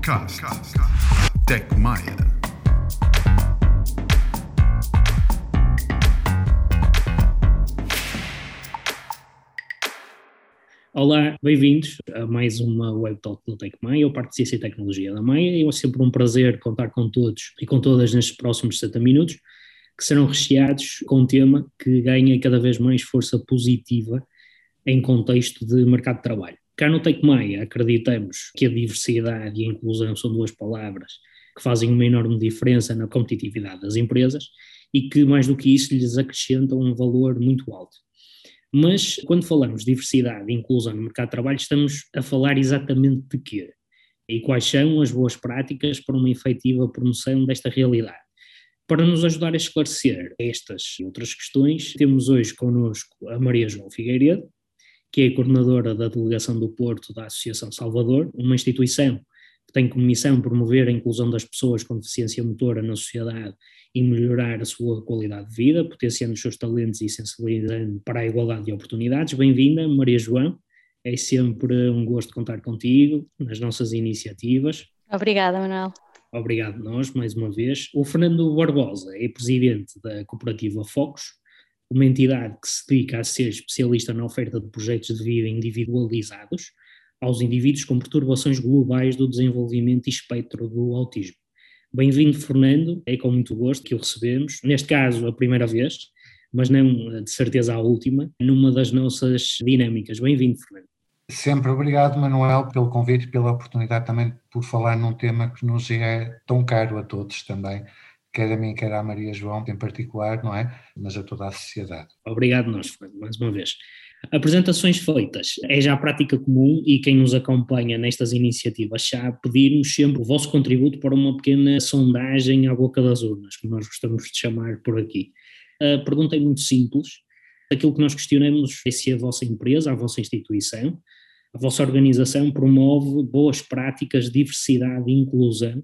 Podcast TechMaya. Olá, bem-vindos a mais uma Web Talk do TechMaya, ou parte de Ciência e Tecnologia da Maia, e é sempre um prazer contar com todos e com todas nestes próximos 60 minutos, que serão recheados com um tema que ganha cada vez mais força positiva em contexto de mercado de trabalho. Cá no Take Maia acreditamos que a diversidade e a inclusão são duas palavras que fazem uma enorme diferença na competitividade das empresas e que, mais do que isso, lhes acrescentam um valor muito alto. Mas, quando falamos de diversidade e inclusão no mercado de trabalho, estamos a falar exatamente de quê? E quais são as boas práticas para uma efetiva promoção desta realidade? Para nos ajudar a esclarecer estas e outras questões, temos hoje connosco a Maria João Figueiredo, que é coordenadora da Delegação do Porto da Associação Salvador, uma instituição que tem como missão promover a inclusão das pessoas com deficiência motora na sociedade e melhorar a sua qualidade de vida, potenciando os seus talentos e sensibilizando para a igualdade de oportunidades. Bem-vinda, Maria João. É sempre um gosto contar contigo nas nossas iniciativas. Obrigada, Manuel. Obrigado nós, mais uma vez. O Fernando Barbosa é presidente da cooperativa Focos, uma entidade que se dedica a ser especialista na oferta de projetos de vida individualizados aos indivíduos com perturbações globais do desenvolvimento e espectro do autismo. Bem-vindo, Fernando, é com muito gosto que o recebemos, neste caso a primeira vez, mas não de certeza a última, numa das nossas dinâmicas. Bem-vindo, Fernando. Sempre obrigado, Manuel, pelo convite e pela oportunidade também por falar num tema que nos é tão caro a todos também, quer a mim, quer à Maria João em particular, não é? Mas a toda a sociedade. Obrigado nós, mais uma vez. Apresentações feitas é já prática comum e quem nos acompanha nestas iniciativas já pedirmos sempre o vosso contributo para uma pequena sondagem à boca das urnas, como nós gostamos de chamar por aqui. A pergunta é muito simples. Aquilo que nós questionamos é se a vossa empresa, a vossa instituição, a vossa organização promove boas práticas de diversidade e inclusão,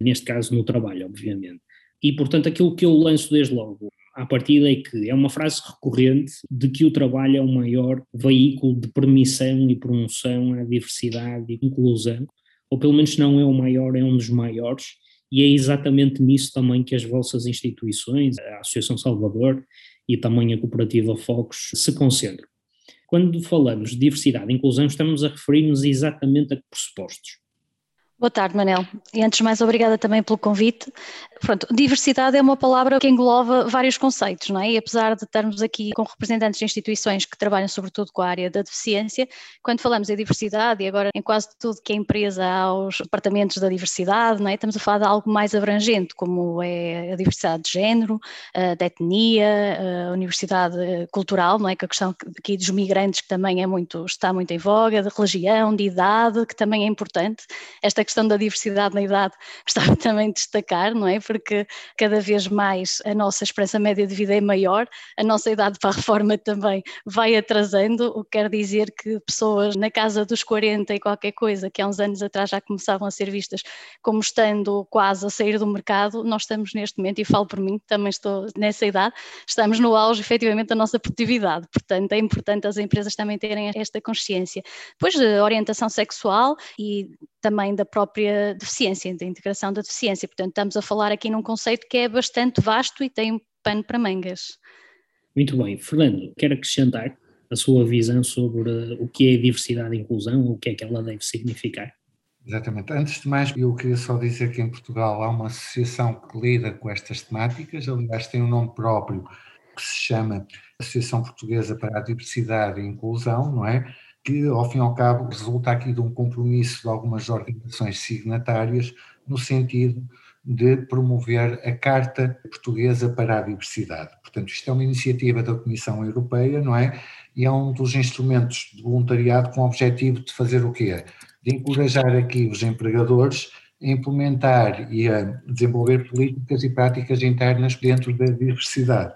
neste caso no trabalho, obviamente. E, portanto, aquilo que eu lanço desde logo à partida é que é uma frase recorrente de que o trabalho é o maior veículo de permissão e promoção à diversidade e inclusão, ou pelo menos não é o maior, é um dos maiores, e é exatamente nisso também que as vossas instituições, a Associação Salvador e também a Cooperativa Focos, se concentram. Quando falamos de diversidade e inclusão, estamos a referir-nos exatamente a que pressupostos? Boa tarde, Manel. E antes de mais, obrigada também pelo convite. Pronto, diversidade é uma palavra que engloba vários conceitos, não é? E apesar de estarmos aqui com representantes de instituições que trabalham sobretudo com a área da deficiência, quando falamos em diversidade, e agora em quase tudo que é empresa há os departamentos da diversidade, não é? Estamos a falar de algo mais abrangente, como é a diversidade de género, da etnia, a universidade cultural, não é? Que a questão aqui dos migrantes que também é muito, está muito em voga, de religião, de idade, que também é importante. Esta questão da diversidade na idade gostava também de destacar, não é? Porque cada vez mais a nossa esperança média de vida é maior, a nossa idade para a reforma também vai atrasando, o que quer dizer que pessoas na casa dos 40 e qualquer coisa, que há uns anos atrás já começavam a ser vistas como estando quase a sair do mercado, nós estamos neste momento, e falo por mim, também estou nessa idade, estamos no auge efetivamente da nossa produtividade, portanto é importante as empresas também terem esta consciência. Depois de orientação sexual e também da própria deficiência, da integração da deficiência. Portanto, estamos a falar aqui num conceito que é bastante vasto e tem pano para mangas. Muito bem. Fernando, quer acrescentar a sua visão sobre o que é diversidade e inclusão, o que é que ela deve significar? Exatamente. Antes de mais, eu queria só dizer que em Portugal há uma associação que lida com estas temáticas, aliás, tem um nome próprio que se chama Associação Portuguesa para a Diversidade e Inclusão, não é? que, ao fim e ao cabo, resulta aqui de um compromisso de algumas organizações signatárias no sentido de promover a Carta Portuguesa para a Diversidade. Portanto, isto é uma iniciativa da Comissão Europeia, não é? E é um dos instrumentos de voluntariado com o objetivo de fazer o quê? De encorajar aqui os empregadores a implementar e a desenvolver políticas e práticas internas dentro da diversidade.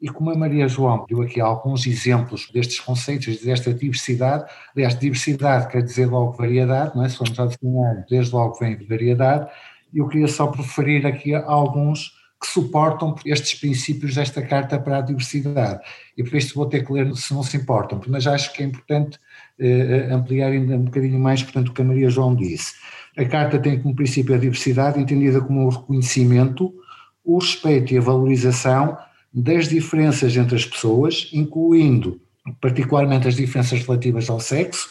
E como a Maria João deu aqui alguns exemplos destes conceitos, desta diversidade, aliás, diversidade quer dizer logo variedade, não é? Se a definir, desde logo vem variedade, eu queria só preferir aqui alguns que suportam estes princípios desta Carta para a Diversidade. E por isso vou ter que ler se não se importam, mas acho que é importante eh, ampliar ainda um bocadinho mais, portanto, o que a Maria João disse. A Carta tem como princípio a diversidade, entendida como o reconhecimento, o respeito e a valorização das diferenças entre as pessoas, incluindo particularmente as diferenças relativas ao sexo,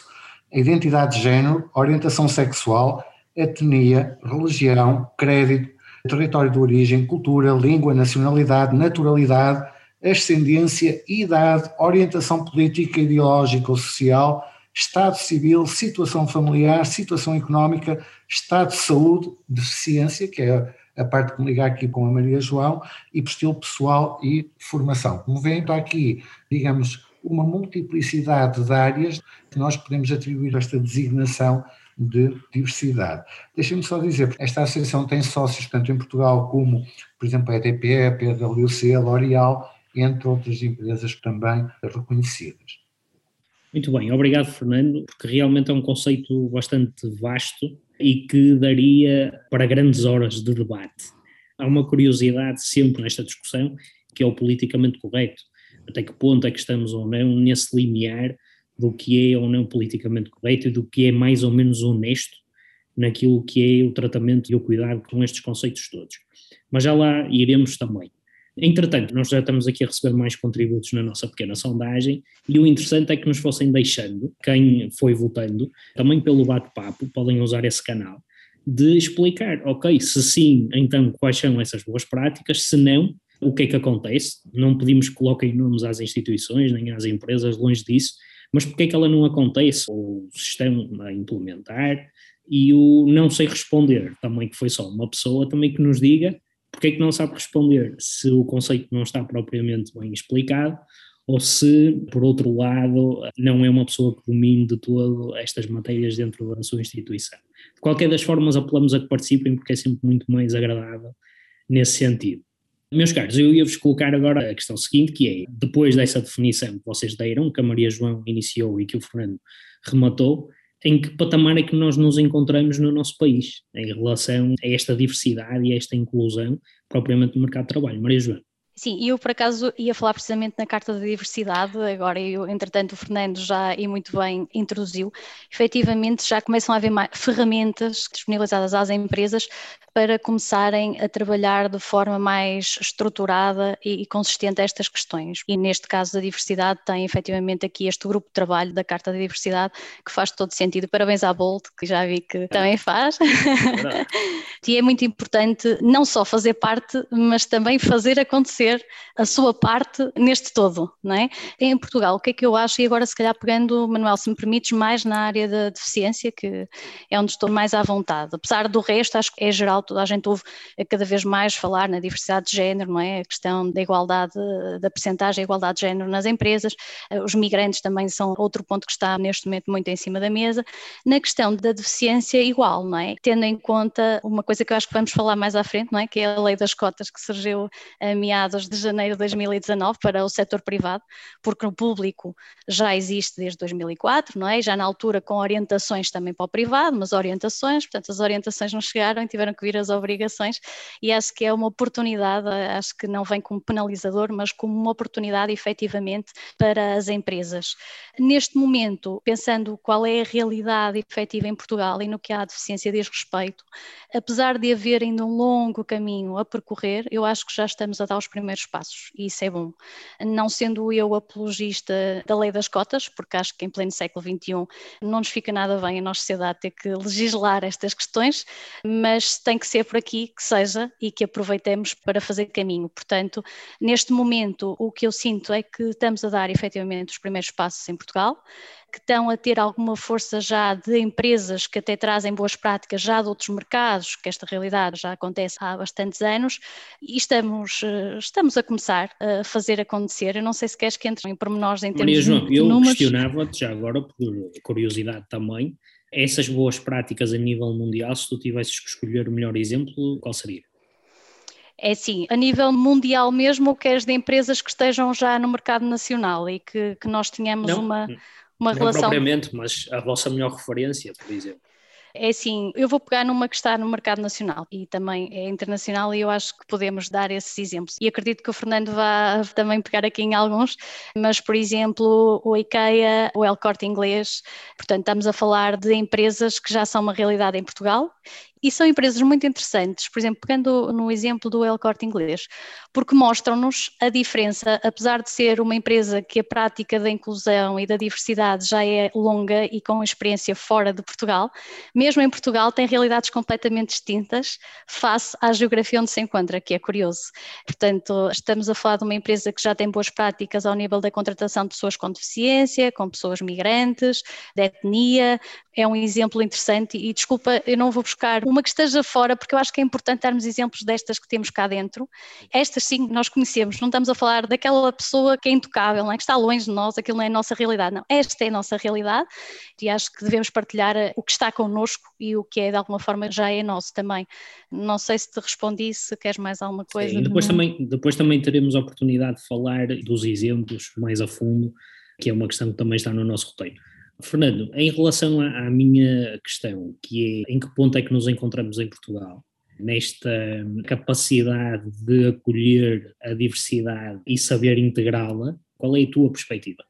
a identidade de género, orientação sexual, etnia, religião, crédito, território de origem, cultura, língua, nacionalidade, naturalidade, ascendência, idade, orientação política, ideológica ou social, estado civil, situação familiar, situação económica, estado de saúde, deficiência, que é a parte que me liga aqui com a Maria João, e perfil pessoal e formação. Como vem, está aqui, digamos, uma multiplicidade de áreas que nós podemos atribuir esta designação de diversidade. Deixem-me só dizer, esta associação tem sócios tanto em Portugal como, por exemplo, a EDP, a PwC, a L'Oréal, entre outras empresas também reconhecidas. Muito bem, obrigado Fernando, porque realmente é um conceito bastante vasto e que daria para grandes horas de debate. Há uma curiosidade sempre nesta discussão, que é o politicamente correto. Até que ponto é que estamos ou não nesse limiar do que é ou não politicamente correto e do que é mais ou menos honesto naquilo que é o tratamento e o cuidado com estes conceitos todos. Mas já lá iremos também. Entretanto, nós já estamos aqui a receber mais contributos na nossa pequena sondagem e o interessante é que nos fossem deixando, quem foi votando, também pelo bate-papo, podem usar esse canal, de explicar, ok, se sim, então quais são essas boas práticas, se não, o que é que acontece? Não pedimos que coloquem nomes às instituições nem às empresas, longe disso, mas porque é que ela não acontece, ou se estão a implementar, e o não sei responder, também que foi só uma pessoa, também que nos diga porque é que não sabe responder, se o conceito não está propriamente bem explicado, ou se, por outro lado, não é uma pessoa que domine de todo estas matérias dentro da sua instituição. De qualquer das formas, apelamos a que participem, porque é sempre muito mais agradável nesse sentido. Meus caros, eu ia-vos colocar agora a questão seguinte, que é, depois dessa definição que vocês deram, que a Maria João iniciou e que o Fernando rematou, em que patamar é que nós nos encontramos no nosso país, em relação a esta diversidade e a esta inclusão propriamente no mercado de trabalho. Maria João. Sim, eu por acaso ia falar precisamente na Carta da Diversidade, agora eu, entretanto o Fernando já e muito bem introduziu, efetivamente já começam a haver ferramentas disponibilizadas às empresas para começarem a trabalhar de forma mais estruturada e, e consistente estas questões. E neste caso da diversidade tem efetivamente aqui este grupo de trabalho da Carta da Diversidade que faz todo sentido. Parabéns à Bolt, que já vi que também faz. É e é muito importante não só fazer parte, mas também fazer acontecer a sua parte neste todo, não é? Em Portugal, o que é que eu acho, e agora se calhar pegando, Manuel, se me permites, mais na área da deficiência, que é onde estou mais à vontade. Apesar do resto, acho que é geral toda a gente ouve cada vez mais falar na diversidade de género, não é? A questão da igualdade, da percentagem da igualdade de género nas empresas, eh, os migrantes também são outro ponto que está neste momento muito em cima da mesa. Na questão da deficiência, igual, não é? Tendo em conta uma coisa que eu acho que vamos falar mais à frente, não é? Que é a lei das cotas que surgiu a meados de janeiro de 2019 para o setor privado, porque o público já existe desde 2004, não é? Já na altura com orientações também para o privado, mas orientações, portanto as orientações não chegaram e tiveram que vir as obrigações e acho que é uma oportunidade, acho que não vem como penalizador, mas como uma oportunidade efetivamente para as empresas. Neste momento, pensando qual é a realidade efetiva em Portugal e no que a deficiência diz respeito, apesar de haver ainda um longo caminho a percorrer, eu acho que já estamos a dar os primeiros passos e isso é bom. Não sendo eu apologista da lei das cotas, porque acho que em pleno século XXI não nos fica nada bem a nossa sociedade ter que legislar estas questões, mas tem que ser por aqui que seja e que aproveitemos para fazer caminho. Portanto, neste momento, o que eu sinto é que estamos a dar efetivamente os primeiros passos em Portugal, que estão a ter alguma força já de empresas que até trazem boas práticas já de outros mercados, que esta realidade já acontece há bastantes anos, e estamos, eh, estamos a começar a fazer acontecer. Eu não sei se queres que entre em pormenores em termos Maria João, de eu números. questionava-te já agora, por curiosidade também, essas boas práticas a nível mundial, se tu tivesses que escolher o melhor exemplo, qual seria? É sim, a nível mundial mesmo, ou queres de empresas que estejam já no mercado nacional e que, que nós tenhamos não, uma, uma não relação. Não propriamente, mas a vossa melhor referência, por exemplo. É assim, eu vou pegar numa que está no mercado nacional e também é internacional e eu acho que podemos dar esses exemplos. E acredito que o Fernando vá também pegar aqui em alguns, mas por exemplo, o IKEA, o El Corte Inglês, portanto estamos a falar de empresas que já são uma realidade em Portugal e são empresas muito interessantes, por exemplo, pegando no exemplo do El Corte Inglês, porque mostram-nos a diferença, apesar de ser uma empresa que a prática da inclusão e da diversidade já é longa e com experiência fora de Portugal, mesmo em Portugal tem realidades completamente distintas face à geografia onde se encontra, que é curioso. Portanto, estamos a falar de uma empresa que já tem boas práticas ao nível da contratação de pessoas com deficiência, com pessoas migrantes, de etnia, é um exemplo interessante e desculpa, eu não vou buscar uma que esteja fora, porque eu acho que é importante darmos exemplos destas que temos cá dentro. Estas sim, nós conhecemos, não estamos a falar daquela pessoa que é intocável, não é? que está longe de nós, aquilo não é a nossa realidade, não. Esta é a nossa realidade e acho que devemos partilhar eh, o que está connosco e o que é de alguma forma já é nosso também. Não sei se te respondi, se queres mais alguma coisa. Sim, depois, também, depois também teremos a oportunidade de falar dos exemplos mais a fundo, que é uma questão que também está no nosso roteiro. Fernando, em relação à, minha questão, que é em que ponto é que nos encontramos em Portugal? nesta capacidade de acolher a diversidade e saber integrá-la, qual é a tua perspectiva?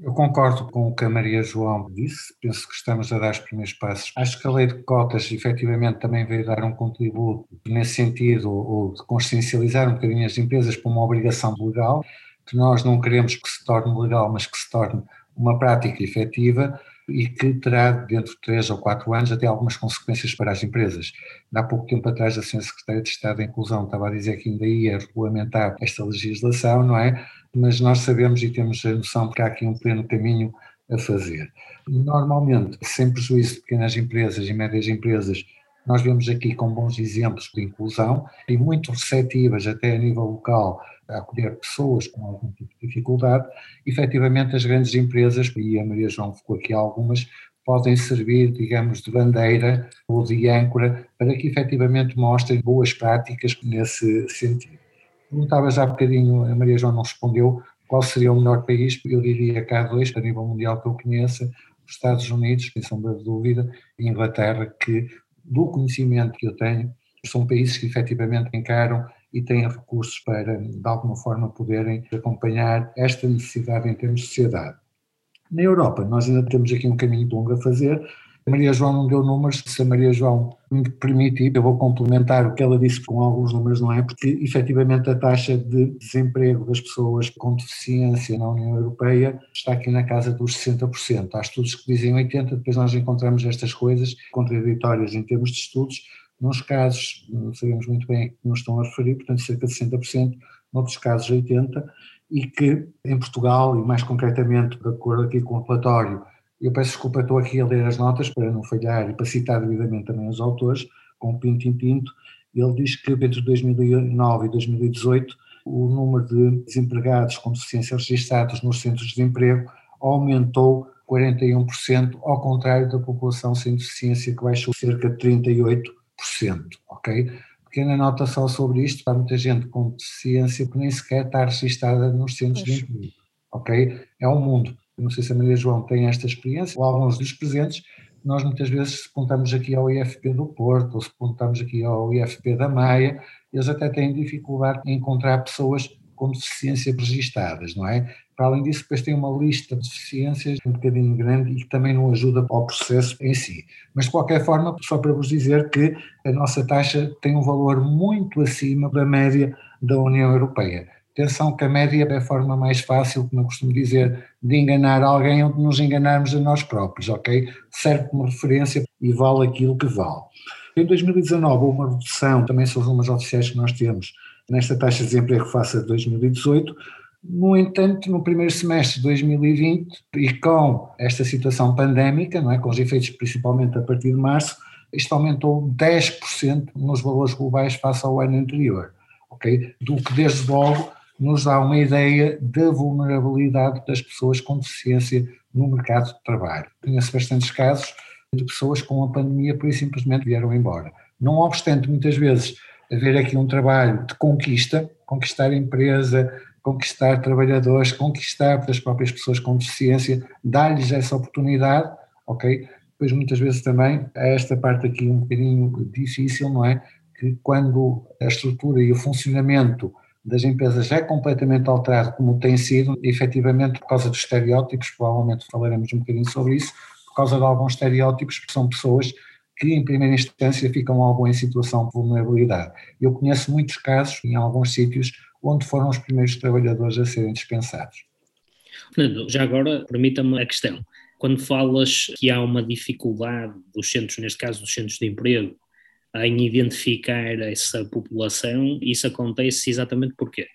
Eu concordo com o que a Maria João disse, penso que estamos a dar os primeiros passos. Acho que a lei de cotas efetivamente também veio dar um contributo nesse sentido, ou de consciencializar um bocadinho as empresas para uma obrigação legal, que nós não queremos que se torne legal, mas que se torne uma prática efetiva e que terá, dentro de três ou quatro anos, até algumas consequências para as empresas. Há pouco tempo atrás, a Sra. Secretária de Estado da Inclusão estava a dizer que ainda ia regulamentar esta legislação, não é? Mas nós sabemos e temos a noção que há aqui um pleno caminho a fazer. Normalmente, sem prejuízo de pequenas empresas e médias empresas, nós vemos aqui com bons exemplos de inclusão e muito receptivas até a nível local a acolher pessoas com algum tipo de dificuldade, efetivamente as grandes empresas, e a Maria João ficou aqui algumas, podem servir, digamos, de bandeira ou de âncora para que efetivamente mostrem boas práticas nesse sentido. Perguntavas há bocadinho, a Maria João não respondeu, qual seria o melhor país, eu diria que há dois, a nível mundial que eu conheça, os Estados Unidos, sem sombra de dúvida, e Inglaterra, que do conhecimento que eu tenho, são países que efetivamente encaram e têm recursos para, de alguma forma, poderem acompanhar esta necessidade em termos de sociedade. Na Europa, nós ainda temos aqui um caminho longo a fazer. A Maria João não deu números, se a Maria João me permitir, eu vou complementar o que ela disse com alguns números, não é? Porque efetivamente a taxa de desemprego das pessoas com deficiência na União Europeia está aqui na casa dos 60%. Há estudos que dizem 80%, depois nós encontramos estas coisas contraditórias em termos de estudos, nos casos, sabemos muito bem a que nos estão a referir, portanto cerca de 60%, noutros casos 80%, e que em Portugal, e mais concretamente de acordo aqui com o relatório, eu peço desculpa, estou aqui a ler as notas para não falhar e para citar devidamente também os autores, com pinto em pinto, ele diz que entre 2009 e 2018 o número de desempregados com deficiência registrados nos centros de emprego aumentou 41%, ao contrário da população sem deficiência que baixou cerca de 38%, ok? Pequena nota só sobre isto, há muita gente com deficiência que nem sequer está registrada nos centros de emprego, ok? É um mundo. Não sei se a Maria João tem esta experiência, ou alguns dos presentes, nós muitas vezes se apontamos aqui ao IFP do Porto, ou se apontamos aqui ao IFP da Maia, eles até têm dificuldade em encontrar pessoas com deficiência registadas, não é? Para além disso, depois tem uma lista de deficiências um bocadinho grande e que também não ajuda ao processo em si. Mas, de qualquer forma, só para vos dizer que a nossa taxa tem um valor muito acima da média da União Europeia. Atenção que a média é a forma mais fácil, como eu costumo dizer, de enganar alguém ou de nos enganarmos a nós próprios, ok? Serve como referência e vale aquilo que vale. Em 2019 houve uma redução, também são os números oficiais que nós temos, nesta taxa de desemprego face a 2018, no entanto, no primeiro semestre de 2020, e com esta situação pandémica, não é, com os efeitos principalmente a partir de março, isto aumentou 10% nos valores globais face ao ano anterior, ok? Do que desde logo nos dá uma ideia da vulnerabilidade das pessoas com deficiência no mercado de trabalho. Conheço bastantes casos de pessoas com a pandemia por simplesmente vieram embora. Não obstante, muitas vezes, haver aqui um trabalho de conquista, conquistar a empresa, conquistar trabalhadores, conquistar as próprias pessoas com deficiência, dar-lhes essa oportunidade, ok? depois muitas vezes também há esta parte aqui um bocadinho difícil, não é? Que quando a estrutura e o funcionamento das empresas é completamente alterado como tem sido, efetivamente por causa dos estereótipos, provavelmente falaremos um bocadinho sobre isso, por causa de alguns estereótipos que são pessoas que em primeira instância ficam algo em situação de vulnerabilidade. Eu conheço muitos casos em alguns sítios onde foram os primeiros trabalhadores a serem dispensados. Fernando, já agora permita-me a questão. Quando falas que há uma dificuldade dos centros, neste caso dos centros de emprego, em identificar essa população, isso acontece exatamente porquê?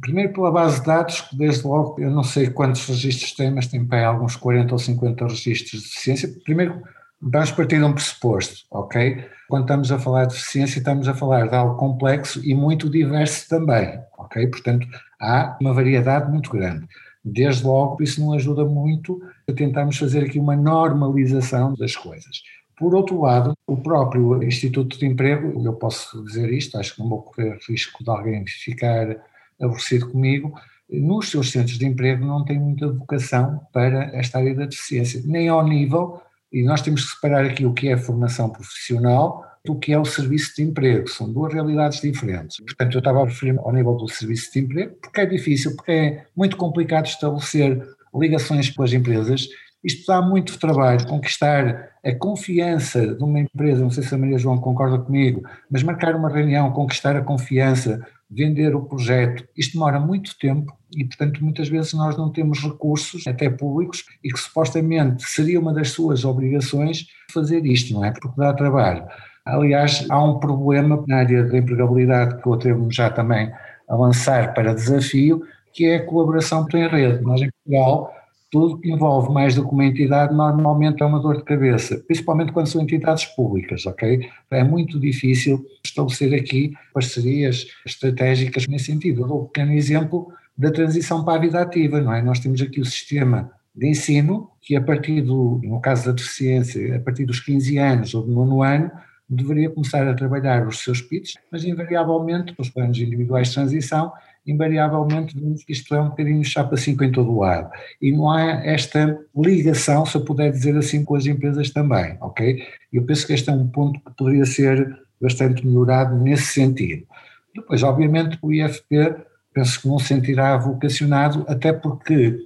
Primeiro pela base de dados, que desde logo, eu não sei quantos registros tem, mas tem para alguns 40 ou 50 registros de deficiência. Primeiro, vamos partir de um pressuposto, ok? Quando estamos a falar de deficiência, estamos a falar de algo complexo e muito diverso também, ok? Portanto, há uma variedade muito grande. Desde logo, isso não ajuda muito a tentarmos fazer aqui uma normalização das coisas. Por outro lado, o próprio Instituto de Emprego, eu posso dizer isto, acho que não vou correr risco de alguém ficar aborrecido comigo, nos seus centros de emprego não tem muita vocação para esta área da deficiência, nem ao nível, e nós temos que separar aqui o que é a formação profissional do que é o serviço de emprego, são duas realidades diferentes. Portanto, eu estava a referir ao nível do serviço de emprego, porque é difícil, porque é muito complicado estabelecer ligações com as empresas. Isto dá muito trabalho, conquistar a confiança de uma empresa, não sei se a Maria João concorda comigo, mas marcar uma reunião, conquistar a confiança, vender o projeto, isto demora muito tempo e, portanto, muitas vezes nós não temos recursos, até públicos, e que supostamente seria uma das suas obrigações fazer isto, não é? Porque dá trabalho. Aliás, há um problema na área da empregabilidade que eu atrevo já também a lançar para desafio, que é a colaboração em rede. Nós em Portugal, tudo que envolve mais do que uma entidade normalmente é uma dor de cabeça, principalmente quando são entidades públicas, ok? É muito difícil estabelecer aqui parcerias estratégicas nesse sentido. Eu dou um pequeno exemplo da transição para a vida ativa, não é? Nós temos aqui o sistema de ensino, que a partir do, no caso da deficiência, a partir dos 15 anos ou do nono ano, deveria começar a trabalhar os seus PITs, mas invariavelmente, os planos individuais de transição, invariavelmente vemos que isto é um bocadinho chapa 5 em todo o lado. E não há esta ligação, se eu puder dizer assim, com as empresas também, ok? Eu penso que este é um ponto que poderia ser bastante melhorado nesse sentido. Depois, obviamente, o IFP penso que não se sentirá vocacionado, até porque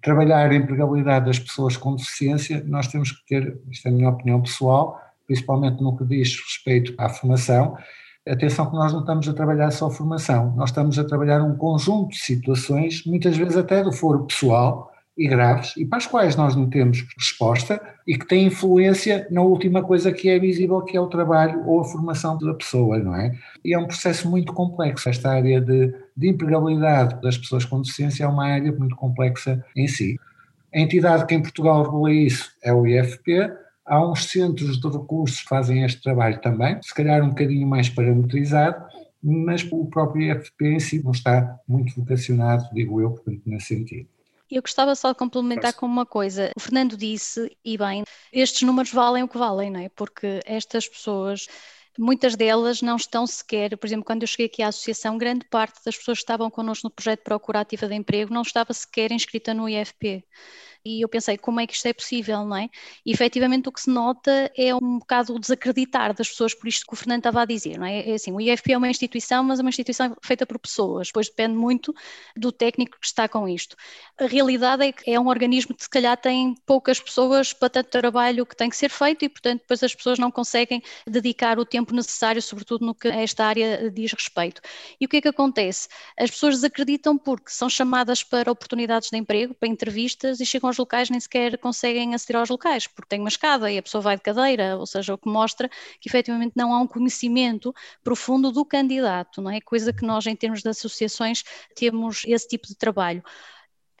trabalhar a empregabilidade das pessoas com deficiência, nós temos que ter, isto é a minha opinião pessoal, principalmente no que diz respeito à formação. Atenção que nós não estamos a trabalhar só formação, nós estamos a trabalhar um conjunto de situações, muitas vezes até do foro pessoal e graves, e para as quais nós não temos resposta e que têm influência na última coisa que é visível, que é o trabalho ou a formação da pessoa, não é? E é um processo muito complexo. Esta área de, de empregabilidade das pessoas com deficiência é uma área muito complexa em si. A entidade que em Portugal regula isso é o IFP, Há uns centros de recursos que fazem este trabalho também, se calhar um bocadinho mais parametrizado, mas o próprio IFP em si não está muito vocacionado, digo eu, portanto, nesse sentido. Eu gostava só de complementar com uma coisa. O Fernando disse, e bem, estes números valem o que valem, não é? Porque estas pessoas, muitas delas não estão sequer, por exemplo, quando eu cheguei aqui à associação, grande parte das pessoas que estavam connosco no projeto Procura Ativa de Emprego não estava sequer inscrita no IFP e eu pensei como é que isto é possível, não é? E efetivamente o que se nota é um bocado o desacreditar das pessoas por isto que o Fernando estava a dizer, não é? É assim, o IFP é uma instituição, mas é uma instituição feita por pessoas, depois depende muito do técnico que está com isto. A realidade é que é um organismo que se calhar tem poucas pessoas para tanto trabalho que tem que ser feito e portanto depois as pessoas não conseguem dedicar o tempo necessário, sobretudo no que esta área diz respeito. E o que é que acontece? As pessoas desacreditam porque são chamadas para oportunidades de emprego, para entrevistas e chegam aos locais nem sequer conseguem aceder aos locais, porque tem uma escada e a pessoa vai de cadeira, ou seja, o que mostra que efetivamente não há um conhecimento profundo do candidato, não é? Coisa que nós, em termos de associações, temos esse tipo de trabalho.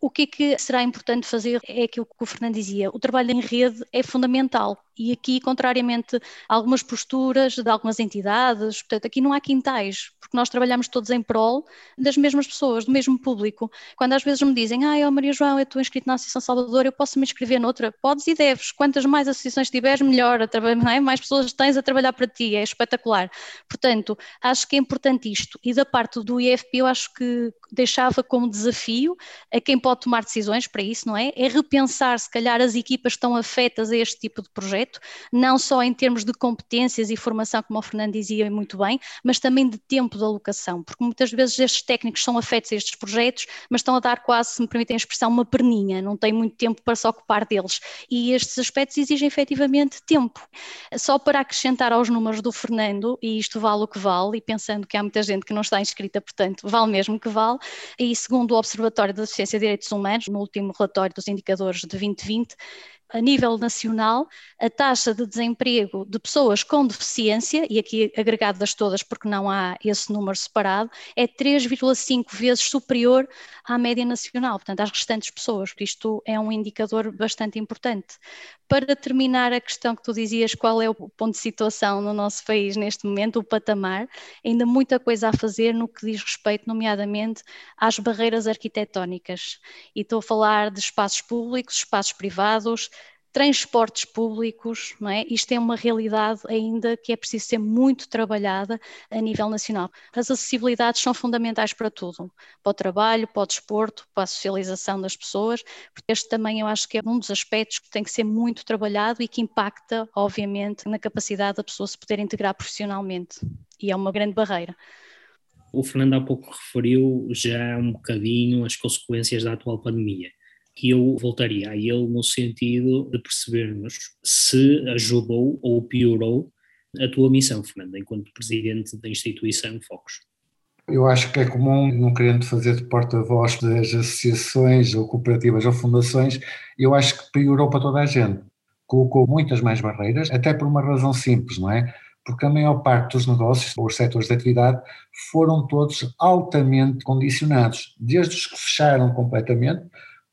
O que é que será importante fazer é aquilo que o Fernando dizia, o trabalho em rede é fundamental E aqui, contrariamente a algumas posturas de algumas entidades, portanto, aqui não há quintais, porque nós trabalhamos todos em prol das mesmas pessoas, do mesmo público. Quando às vezes me dizem, ah, oh, Maria João, eu estou inscrito na Associação Salvador, eu posso me inscrever noutra? Podes e deves. Quantas mais associações tiveres, melhor. É? Mais pessoas tens a trabalhar para ti, é espetacular. Portanto, acho que é importante isto. E da parte do IFP, eu acho que deixava como desafio a quem pode tomar decisões para isso, não é? É repensar, se calhar, as equipas que estão afetas a este tipo de projeto, não só em termos de competências e formação, como o Fernando dizia muito bem, mas também de tempo de alocação, porque muitas vezes estes técnicos são afetos a estes projetos, mas estão a dar quase, se me permitem a expressão, uma perninha, não têm muito tempo para se ocupar deles. E estes aspectos exigem efetivamente tempo. Só para acrescentar aos números do Fernando, e isto vale o que vale, e pensando que há muita gente que não está inscrita, portanto, vale mesmo que vale, e segundo o Observatório da Deficiência de Direitos Humanos, no último relatório dos indicadores de 2020, a nível nacional, a taxa de desemprego de pessoas com deficiência, e aqui agregadas todas porque não há esse número separado, é 3,5 vezes superior à média nacional, portanto, às restantes pessoas. Isto é um indicador bastante importante. Para terminar a questão que tu dizias, qual é o ponto de situação no nosso país neste momento, o patamar, ainda muita coisa a fazer no que diz respeito, nomeadamente, às barreiras arquitetónicas. E estou a falar de espaços públicos, espaços privados, transportes públicos, não é? Isto é uma realidade ainda que é preciso ser muito trabalhada a nível nacional. As acessibilidades são fundamentais para tudo, para o trabalho, para o desporto, para a socialização das pessoas, este também eu acho que é um dos aspectos que tem que ser muito trabalhado e que impacta, obviamente, na capacidade da pessoa se poder integrar profissionalmente. E é uma grande barreira. O Fernando há pouco referiu já um bocadinho as consequências da atual pandemia que eu voltaria a ele no sentido de percebermos se ajudou ou piorou a tua missão, Fernando, enquanto presidente da instituição Focus. Eu acho que é comum, não querendo fazer de porta-voz das associações ou cooperativas ou fundações, eu acho que piorou para toda a gente. Colocou muitas mais barreiras, até por uma razão simples, não é? Porque a maior parte dos negócios, ou os setores de atividade, foram todos altamente condicionados, desde os que fecharam completamente,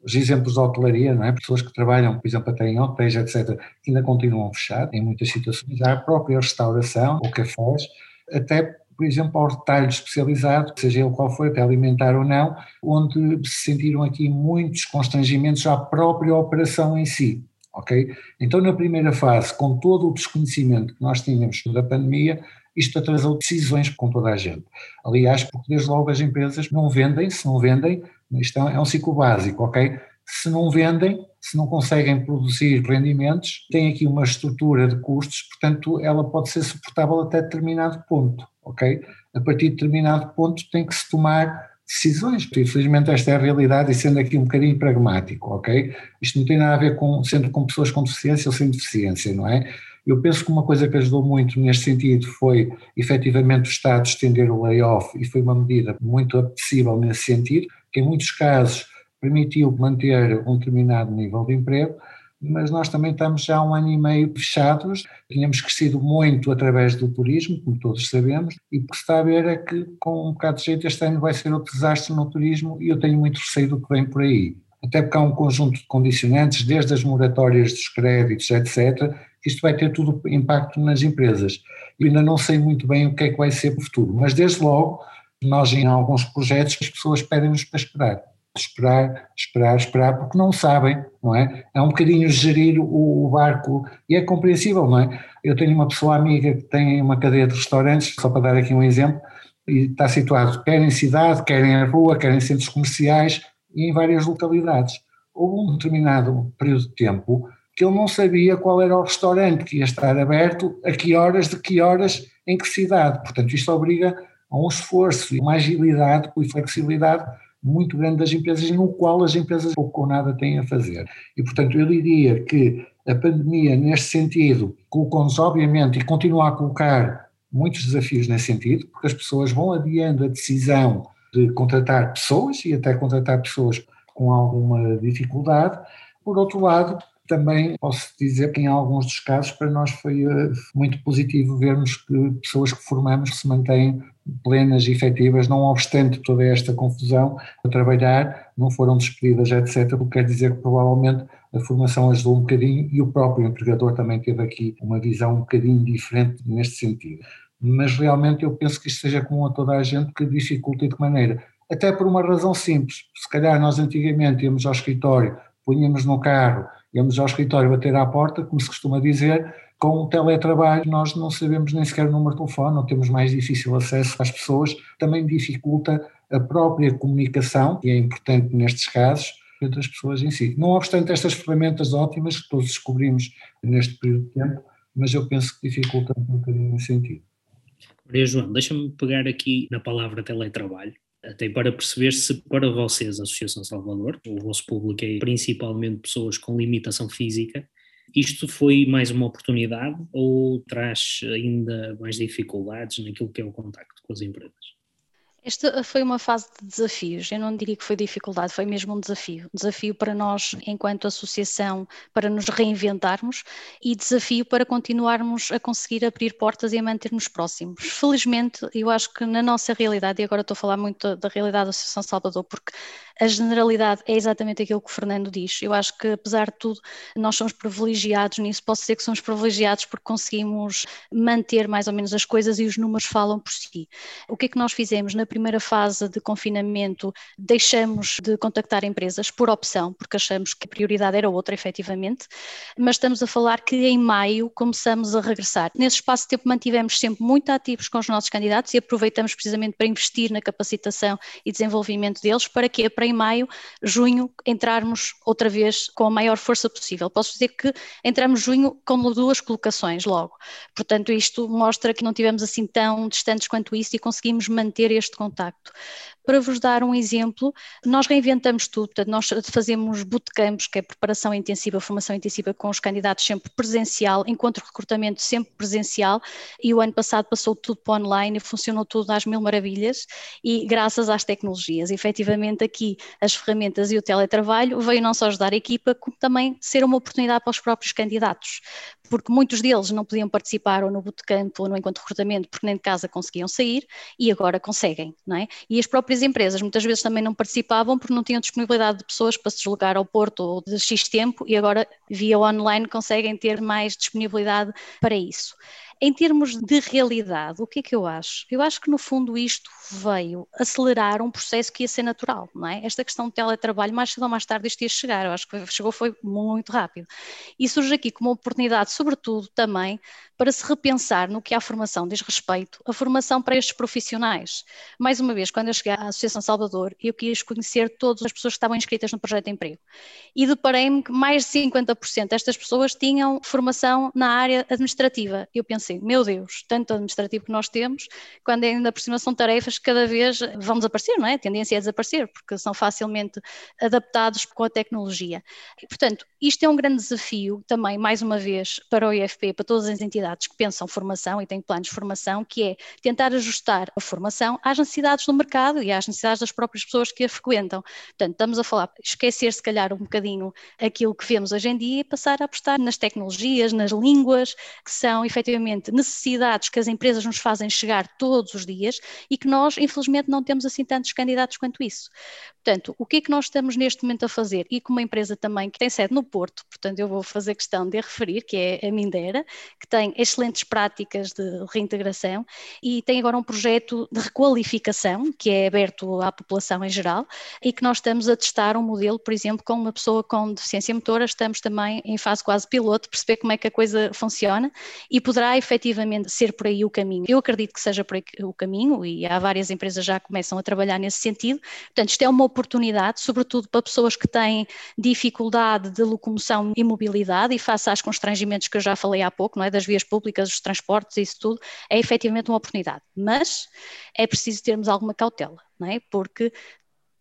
os exemplos da hotelaria, não é? pessoas que trabalham, por exemplo, até em hotéis, etc., ainda continuam fechados em muitas situações. Há a própria restauração ou cafés, até, por exemplo, ao retalho especializado, seja ele qual for, até alimentar ou não, onde se sentiram aqui muitos constrangimentos à própria operação em si. Ok? Então, na primeira fase, com todo o desconhecimento que nós tínhamos da pandemia, isto atrasou decisões com toda a gente. Aliás, porque desde logo as empresas não vendem, se não vendem, isto é um ciclo básico, ok? Se não vendem, se não conseguem produzir rendimentos, tem aqui uma estrutura de custos, portanto, ela pode ser suportável até determinado ponto, ok? A partir de determinado ponto tem que se tomar decisões. Infelizmente esta é a realidade e sendo aqui um bocadinho pragmático, ok? Isto não tem nada a ver com sendo com pessoas com deficiência ou sem deficiência, não é? Eu penso que uma coisa que ajudou muito neste sentido foi efetivamente o Estado estender o layoff e foi uma medida muito apetecível nesse sentido, que em muitos casos permitiu manter um determinado nível de emprego, mas nós também estamos já há um ano e meio fechados, tínhamos crescido muito através do turismo, como todos sabemos, e o que se está a ver é que com um bocado de jeito este ano vai ser outro desastre no turismo e eu tenho muito receio do que vem por aí. Até porque há um conjunto de condicionantes, desde as moratórias dos créditos, etc., isto vai ter tudo impacto nas empresas. Eu ainda não sei muito bem o que é que vai ser para o futuro, mas desde logo nós, em alguns projetos, as pessoas pedem-nos para esperar. Esperar, esperar, esperar, porque não sabem, não é? É um bocadinho gerir o, o barco, e é compreensível, não é? Eu tenho uma pessoa amiga que tem uma cadeia de restaurantes, só para dar aqui um exemplo, e está situado quer em cidade, quer em rua, quer em centros comerciais e em várias localidades. Houve um determinado período de tempo que ele não sabia qual era o restaurante que ia estar aberto, a que horas, de que horas, em que cidade. Portanto, isto obriga a um esforço e uma agilidade e flexibilidade muito grande das empresas, no qual as empresas pouco ou nada têm a fazer. E, portanto, eu diria que a pandemia, neste sentido, colocou-nos, obviamente, e continua a colocar muitos desafios nesse sentido, porque as pessoas vão adiando a decisão de contratar pessoas e até contratar pessoas com alguma dificuldade. Por outro lado, também posso dizer que em alguns dos casos para nós foi eh, muito positivo vermos que pessoas que formamos se mantêm plenas e efetivas, não obstante toda esta confusão, a trabalhar, não foram despedidas, etc., o que quer dizer que provavelmente a formação ajudou um bocadinho e o próprio empregador também teve aqui uma visão um bocadinho diferente neste sentido. Mas realmente eu penso que isto seja comum a toda a gente que dificulta de que maneira? Até por uma razão simples, se calhar nós antigamente íamos ao escritório, punhamos no carro, íamos ao escritório bater à porta, como se costuma dizer, com o teletrabalho nós não sabemos nem sequer o número de telefone, não temos mais difícil acesso às pessoas, também dificulta a própria comunicação, que é importante nestes casos, entre as pessoas em si. Não obstante estas ferramentas ótimas que todos descobrimos neste período de tempo, mas eu penso que dificulta um bocadinho nesse sentido. Maria João, deixa-me pegar aqui na palavra teletrabalho, até para perceber se para vocês, a Associação Salvador, o vosso público é principalmente pessoas com limitação física, isto foi mais uma oportunidade ou traz ainda mais dificuldades naquilo que é o contacto com as empresas? Esta foi uma fase de desafios. Eu não diria que foi dificuldade, foi mesmo um desafio. Desafio para nós, enquanto associação, para nos reinventarmos e desafio para continuarmos a conseguir abrir portas e a manter-nos próximos. Felizmente, eu acho que na nossa realidade, e agora estou a falar muito da realidade da Associação Salvador, porque a generalidade é exatamente aquilo que o Fernando diz. Eu acho que, apesar de tudo, nós somos privilegiados nisso. Posso dizer que somos privilegiados porque conseguimos manter mais ou menos as coisas e os números falam por si. O que é que nós fizemos? Na primeira fase de confinamento, deixamos de contactar empresas por opção, porque achamos que a prioridade era outra, efetivamente, mas estamos a falar que em maio começamos a regressar. Nesse espaço de tempo mantivemos sempre muito ativos com os nossos candidatos e aproveitamos precisamente para investir na capacitação e desenvolvimento deles, para que para em maio, junho, entrarmos outra vez com a maior força possível. Posso dizer que entramos junho com duas colocações logo. Portanto, isto mostra que não tivemos assim tão distantes quanto isso e conseguimos manter este contacto. Para vos dar um exemplo, nós reinventamos tudo, portanto, nós fazemos bootcamps, que é preparação intensiva, formação intensiva com os candidatos sempre presencial, encontro de recrutamento sempre presencial, e o ano passado passou tudo para online e funcionou tudo às mil maravilhas, e graças às tecnologias. Efetivamente, as ferramentas e o teletrabalho veio não só ajudar a equipa, como também ser uma oportunidade para os próprios candidatos porque muitos deles não podiam participar ou no bootcamp ou no encontro de recrutamento porque nem de casa conseguiam sair e agora conseguem, não é? E as próprias empresas muitas vezes também não participavam porque não tinham disponibilidade de pessoas para se deslocar ao Porto ou de X tempo e agora via online conseguem ter mais disponibilidade para isso. Em termos de realidade, o que é que eu acho? Eu acho que no fundo isto veio acelerar um processo que ia ser natural, não é? Esta questão do teletrabalho, mais cedo ou mais tarde isto ia chegar, eu acho que chegou foi muito rápido. E surge aqui como oportunidade, sobretudo também, para se repensar no que a formação diz respeito, a formação para estes profissionais. Mais uma vez, quando eu cheguei à Associação Salvador, eu quis conhecer todas as pessoas que estavam inscritas no projeto de emprego. E deparei-me que mais de 50% destas pessoas tinham formação na área administrativa. Eu pensei, pensei, meu Deus, tanto administrativo que nós temos, quando ainda por cima são tarefas que cada vez vão desaparecer, não é? A tendência é desaparecer, porque são facilmente adaptados com a tecnologia. E, portanto, isto é um grande desafio também, mais uma vez, para o IFP, para todas as entidades que pensam formação e têm planos de formação, que é tentar ajustar a formação às necessidades do mercado e às necessidades das próprias pessoas que a frequentam. Portanto, estamos a falar, esquecer se calhar um bocadinho aquilo que vemos hoje em dia e passar a apostar nas tecnologias, nas línguas, que são efetivamente necessidades que as empresas nos fazem chegar todos os dias e que nós, infelizmente, não temos assim tantos candidatos quanto isso. Portanto, o que é que nós estamos neste momento a fazer? E com uma empresa também que tem sede no Porto, portanto, eu vou fazer questão de a referir, que é a Mindera, que tem excelentes práticas de reintegração e tem agora um projeto de requalificação, que é aberto à população em geral, e que nós estamos a testar um modelo, por exemplo, com uma pessoa com deficiência motora, estamos também em fase quase piloto, perceber como é que a coisa funciona e poderá efetivamente ser por aí o caminho. Eu acredito que seja por aí o caminho e há várias empresas já começam a trabalhar nesse sentido. Portanto, isto é uma oportunidade, sobretudo para pessoas que têm dificuldade de locomoção e mobilidade e face aos constrangimentos que eu já falei há pouco, não é, das vias públicas, dos transportes, isso tudo, é efetivamente uma oportunidade. Mas é preciso termos alguma cautela, é? Porque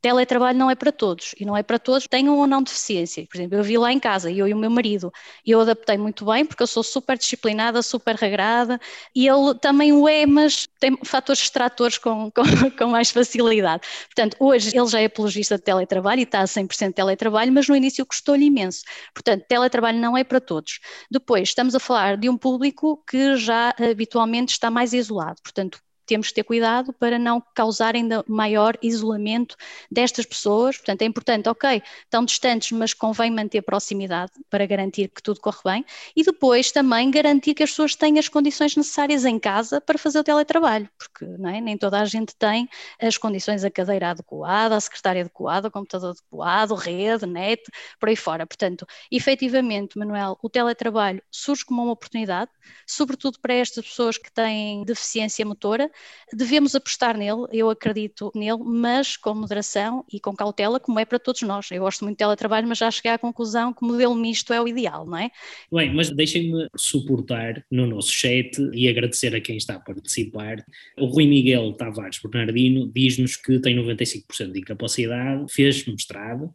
teletrabalho não é para todos, e não é para todos, tenham ou não deficiência. Por exemplo, eu vi lá em casa, eu e o meu marido, e eu adaptei muito bem, porque eu sou super disciplinada, super regrada, e ele também o é, mas tem fatores extratores com, com, com mais facilidade. Portanto, hoje ele já é apologista de teletrabalho e está a 100% de teletrabalho, mas no início custou-lhe imenso. Portanto, teletrabalho não é para todos. Depois, estamos a falar de um público que já habitualmente está mais isolado. Portanto, temos que ter cuidado para não causar ainda maior isolamento destas pessoas. Portanto, é importante, ok, estão distantes, mas convém manter proximidade para garantir que tudo corre bem e depois também garantir que as pessoas têm as condições necessárias em casa para fazer o teletrabalho, porque é? nem toda a gente tem as condições, a cadeira adequada, a secretária adequada, o computador adequado, rede, net, por aí fora. Portanto, efetivamente, Manuel, o teletrabalho surge como uma oportunidade, sobretudo para estas pessoas que têm deficiência motora, devemos apostar nele, eu acredito nele, mas com moderação e com cautela, como é para todos nós. Eu gosto muito de teletrabalho, mas já cheguei à conclusão que o modelo misto é o ideal, não é? Bem, mas deixem-me suportar no nosso chat e agradecer a quem está a participar. O Rui Miguel Tavares Bernardino diz-nos que tem 95% de incapacidade, fez mestrado,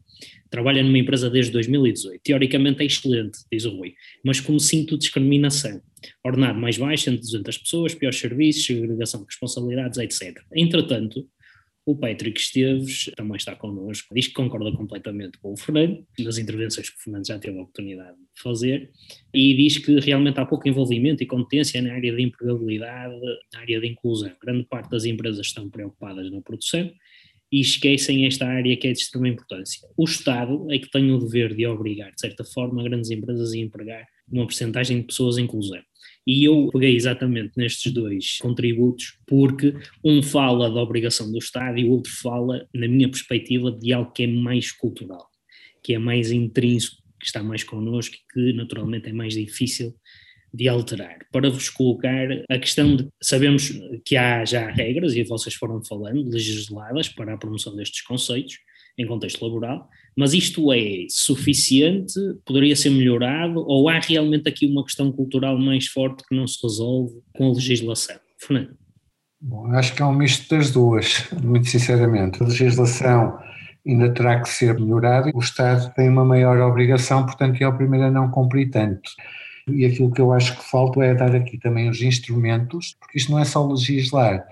trabalha numa empresa desde 2018. Teoricamente é excelente, diz o Rui, mas como sinto discriminação. Ordenado mais baixo entre 200 pessoas, piores serviços, segregação de responsabilidades, etc. Entretanto, o Patrick Esteves também está connosco, diz que concorda completamente com o Fernando, das intervenções que o Fernando já teve a oportunidade de fazer, e diz que realmente há pouco envolvimento e competência na área de empregabilidade, na área de inclusão. Grande parte das empresas estão preocupadas na produção e esquecem esta área que é de extrema importância. O Estado é que tem o dever de obrigar, de certa forma, grandes empresas a empregar uma porcentagem de pessoas em inclusão. E eu peguei exatamente nestes dois contributos, porque um fala da obrigação do Estado e o outro fala, na minha perspectiva, de algo que é mais cultural, que é mais intrínseco, que está mais connosco que naturalmente é mais difícil de alterar. Para vos colocar a questão de sabemos que há já regras, e vocês foram falando, legisladas para a promoção destes conceitos em contexto laboral, mas isto é suficiente? Poderia ser melhorado? Ou há realmente aqui uma questão cultural mais forte que não se resolve com a legislação? Fernando. Bom, acho que é um misto das duas, muito sinceramente. A legislação ainda terá que ser melhorada, o Estado tem uma maior obrigação, portanto é o primeiro a não cumprir tanto. E aquilo que eu acho que falta é dar aqui também os instrumentos, porque isto não é só legislar.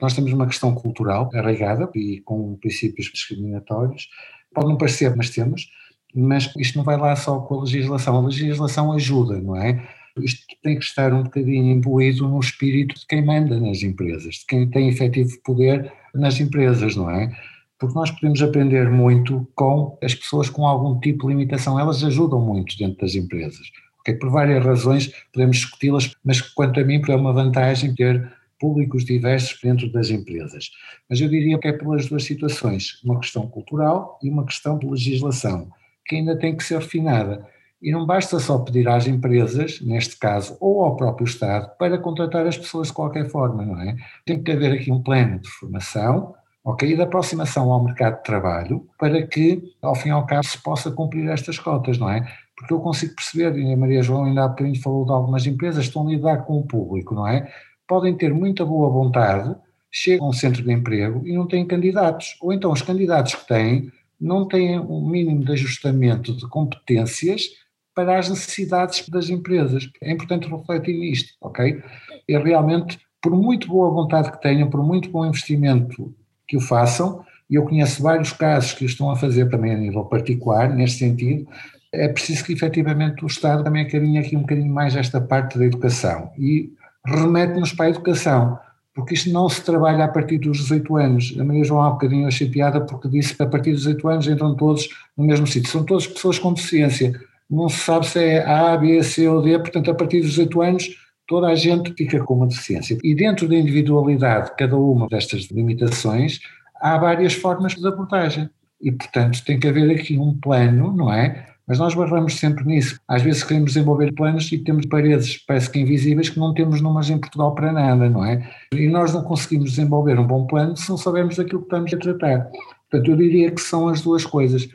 Nós temos uma questão cultural arraigada e com princípios discriminatórios. Pode não parecer, mas temos. Mas isto não vai lá só com a legislação. A legislação ajuda, não é? Isto tem que estar um bocadinho imbuído no espírito de quem manda nas empresas, de quem tem efetivo poder nas empresas, não é? Porque nós podemos aprender muito com as pessoas com algum tipo de limitação, elas ajudam muito dentro das empresas Okay? Por várias razões podemos discuti-las, mas quanto a mim é uma vantagem ter públicos diversos dentro das empresas. Mas eu diria que é pelas duas situações, uma questão cultural e uma questão de legislação, que ainda tem que ser refinada. E não basta só pedir às empresas, neste caso, ou ao próprio Estado, para contratar as pessoas de qualquer forma, não é? Tem que haver aqui um plano de formação, ok, e de aproximação ao mercado de trabalho, para que, ao fim e ao cabo, se possa cumprir estas cotas, não é? Porque eu consigo perceber, e a Maria João ainda há bocadinho falou de algumas empresas, estão a lidar com o público, não é? Podem ter muita boa vontade, chegam ao centro de emprego e não têm candidatos, ou então os candidatos que têm não têm um mínimo de ajustamento de competências para as necessidades das empresas. É importante refletir nisto, ok? E realmente, por muito boa vontade que tenham, por muito bom investimento que o façam, e eu conheço vários casos que estão a fazer também a nível particular, neste sentido, é preciso que efetivamente o Estado também acarinhe aqui um bocadinho mais esta parte da educação e remete-nos para a educação, porque isto não se trabalha a partir dos 18 anos. A Maria João há um bocadinho achei piada porque disse que a partir dos 18 anos entram todos no mesmo sítio. São todas pessoas com deficiência. Não se sabe se é A, B, C ou D, portanto a partir dos 18 anos toda a gente fica com uma deficiência. E dentro da individualidade de cada uma destas limitações, há várias formas de abordagem. E, portanto, tem que haver aqui um plano, não é? Mas nós barramos sempre nisso. Às vezes queremos desenvolver planos e temos paredes, parece que invisíveis, que não temos números em Portugal para nada, não é? E nós não conseguimos desenvolver um bom plano se não soubermos daquilo que estamos a tratar. Portanto, eu diria que são as duas coisas.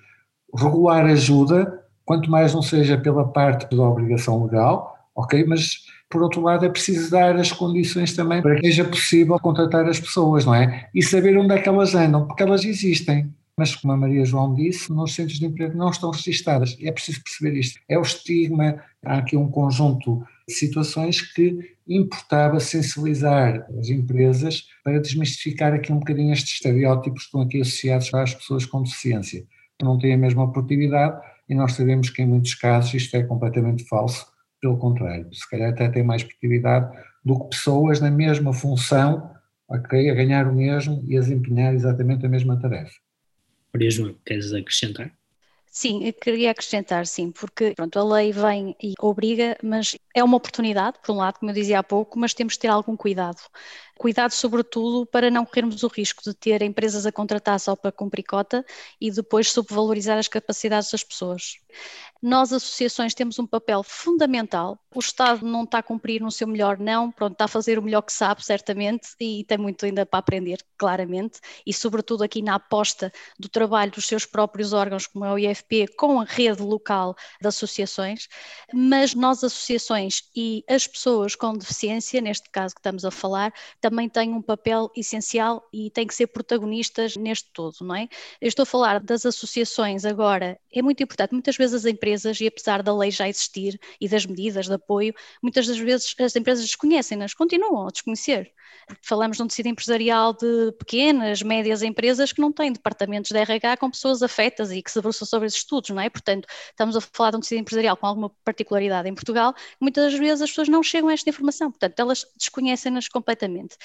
Regular ajuda, quanto mais não seja pela parte da obrigação legal, ok? Mas, por outro lado, é preciso dar as condições também para que seja possível contratar as pessoas, não é? E saber onde é que elas andam, porque elas existem mas como a Maria João disse, nos centros de emprego não estão registadas. É preciso perceber isto. É o estigma, há aqui um conjunto de situações que importava sensibilizar as empresas para desmistificar aqui um bocadinho estes estereótipos que estão aqui associados às pessoas com deficiência. Não têm a mesma oportunidade e nós sabemos que em muitos casos isto é completamente falso, pelo contrário, se calhar até tem mais produtividade do que pessoas na mesma função, a ganhar o mesmo e a desempenhar exatamente a mesma tarefa. Maria João, queres acrescentar? Sim, queria acrescentar, sim, porque pronto, a lei vem e obriga, mas é uma oportunidade, por um lado, como eu dizia há pouco, mas temos de ter algum cuidado. Cuidado, sobretudo, para não corrermos o risco de ter empresas a contratar só para cumprir cota e depois subvalorizar as capacidades das pessoas. Nós, associações, temos um papel fundamental. O Estado não está a cumprir no seu melhor, não, pronto, está a fazer o melhor que sabe, certamente, e tem muito ainda para aprender, claramente, e sobretudo aqui na aposta do trabalho dos seus próprios órgãos, como é o IFP, com a rede local de associações, mas nós, associações e as pessoas com deficiência, neste caso que estamos a falar, também têm um papel essencial e têm que ser protagonistas neste todo, não é? Eu estou a falar das associações agora, é muito importante, muitas vezes as empresas e apesar da lei já existir e das medidas de apoio, muitas das vezes as empresas desconhecem-nas, continuam a desconhecer. Falamos de um tecido empresarial de pequenas, médias empresas que não têm departamentos de RH com pessoas afetas e que se debruçam sobre esses estudos, não é? Portanto, estamos a falar de um tecido empresarial com alguma particularidade em Portugal, muitas vezes as pessoas não chegam a esta informação, portanto, elas desconhecem-nas completamente.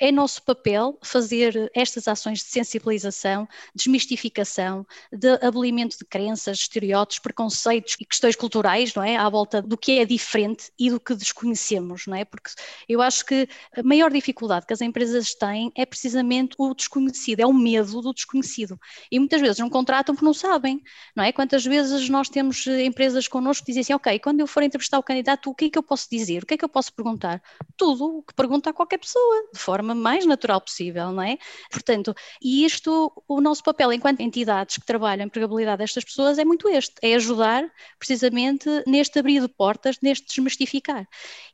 É nosso papel fazer estas ações de sensibilização, desmistificação, de abolimento de crenças, estereótipos, preconceitos e questões culturais, não é? À volta do que é diferente e do que desconhecemos, não é? Porque eu acho que a maior dificuldade que as empresas têm é precisamente o desconhecido, é o medo do desconhecido. E muitas vezes não contratam porque não sabem, não é? Quantas vezes nós temos eh, empresas connosco que dizem assim, ok, quando eu for entrevistar o candidato, o que é que eu posso dizer? O que é que eu posso perguntar? Tudo o que pergunta a qualquer pessoa, de forma forma mais natural possível, não é? Portanto, e isto, o nosso papel enquanto entidades que trabalham a empregabilidade destas pessoas é muito este, é ajudar precisamente neste abrir de portas, neste desmistificar.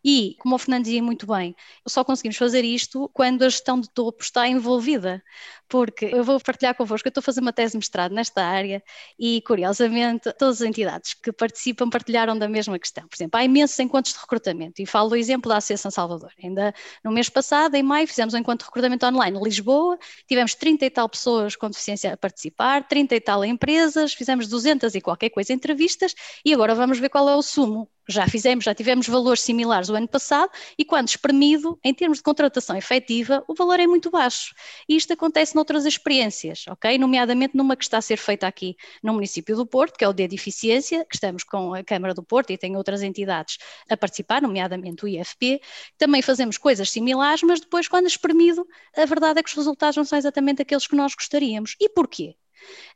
E, como o Fernando dizia muito bem, só conseguimos fazer isto quando a gestão de topo está envolvida, porque eu vou partilhar convosco, eu estou a fazer uma tese de mestrado nesta área e, curiosamente, todas as entidades que participam partilharam da mesma questão. Por exemplo, há imensos encontros de recrutamento e falo do exemplo da Associação Salvador. Ainda no mês passado, em maio, fizemos um encontro de recrutamento online em Lisboa, tivemos 30 e tal pessoas com deficiência a participar, 30 e tal empresas, fizemos 200 e qualquer coisa entrevistas e agora vamos ver qual é o sumo já fizemos, já tivemos valores similares o ano passado e quando espremido, em termos de contratação efetiva, o valor é muito baixo. E isto acontece noutras experiências, ok? Nomeadamente numa que está a ser feita aqui no município do Porto, que é o de Eficiência, que estamos com a Câmara do Porto e tem outras entidades a participar, nomeadamente o IFP. Também fazemos coisas similares, mas depois, quando espremido, a verdade é que os resultados não são exatamente aqueles que nós gostaríamos. E porquê?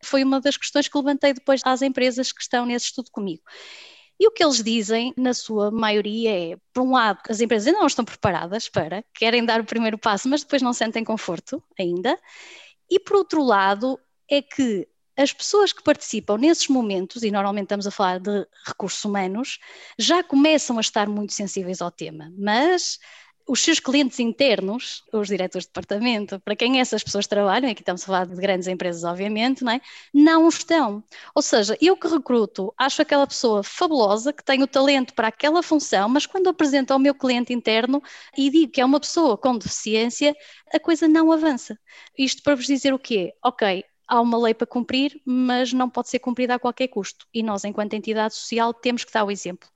Foi uma das questões que levantei depois às empresas que estão nesse estudo comigo. E o que eles dizem, na sua maioria, é, por um lado, as empresas ainda não estão preparadas para, querem dar o primeiro passo, mas depois não sentem conforto ainda. E por outro lado, é que as pessoas que participam nesses momentos, e normalmente estamos a falar de recursos humanos, já começam a estar muito sensíveis ao tema, mas os seus clientes internos, os diretores de departamento, para quem essas pessoas trabalham, aqui estamos a falar de grandes empresas, obviamente, não, é? não estão. Ou seja, eu que recruto, acho aquela pessoa fabulosa, que tem o talento para aquela função, mas quando apresento ao meu cliente interno e digo que é uma pessoa com deficiência, a coisa não avança. Isto para vos dizer o quê? Ok, há uma lei para cumprir, mas não pode ser cumprida a qualquer custo. E nós, enquanto entidade social, temos que dar o exemplo.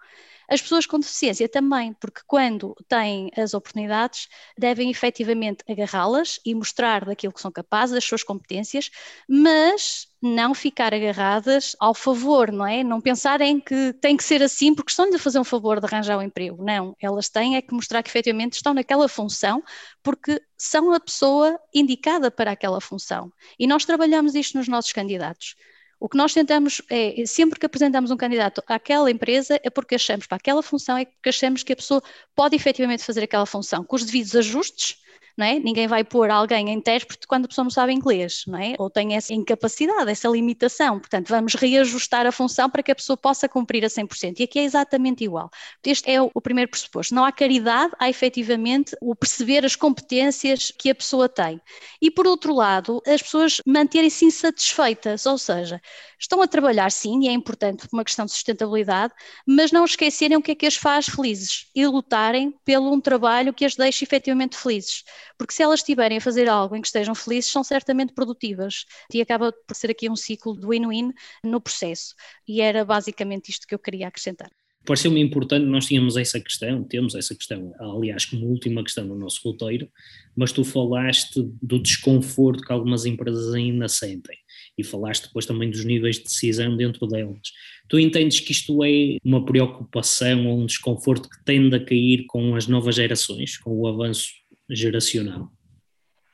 As pessoas com deficiência também, porque quando têm as oportunidades, devem efetivamente agarrá-las e mostrar daquilo que são capazes, das suas competências, mas não ficar agarradas ao favor, não é? Não pensarem que tem que ser assim porque estão-lhe a fazer um favor de arranjar um emprego. Não, elas têm é que mostrar que efetivamente estão naquela função porque são a pessoa indicada para aquela função. E nós trabalhamos isto nos nossos candidatos. O que nós tentamos é, sempre que apresentamos um candidato àquela empresa, é porque achamos, para aquela função, é porque achamos que a pessoa pode efetivamente fazer aquela função, com os devidos ajustes, não é? Ninguém vai pôr alguém em intérprete quando a pessoa não sabe inglês, não é? Ou tem essa incapacidade, essa limitação. Portanto, vamos reajustar a função para que a pessoa possa cumprir a 100%. E aqui é exatamente igual. Este é o primeiro pressuposto. Não há caridade, há efetivamente o perceber as competências que a pessoa tem. E por outro lado, as pessoas manterem-se insatisfeitas, ou seja, estão a trabalhar sim, e é importante por uma questão de sustentabilidade, mas não esquecerem o que é que as faz felizes e lutarem pelo um trabalho que as deixe efetivamente felizes. Porque se elas estiverem a fazer algo em que estejam felizes, são certamente produtivas. E acaba por ser aqui um ciclo de win-win no processo. E era basicamente isto que eu queria acrescentar. Pareceu-me importante, nós tínhamos essa questão, temos essa questão, aliás, como última questão no nosso roteiro, mas tu falaste do desconforto que algumas empresas ainda sentem e falaste depois também dos níveis de decisão dentro delas. Tu entendes que isto é uma preocupação ou um desconforto que tende a cair com as novas gerações, com o avanço geracional?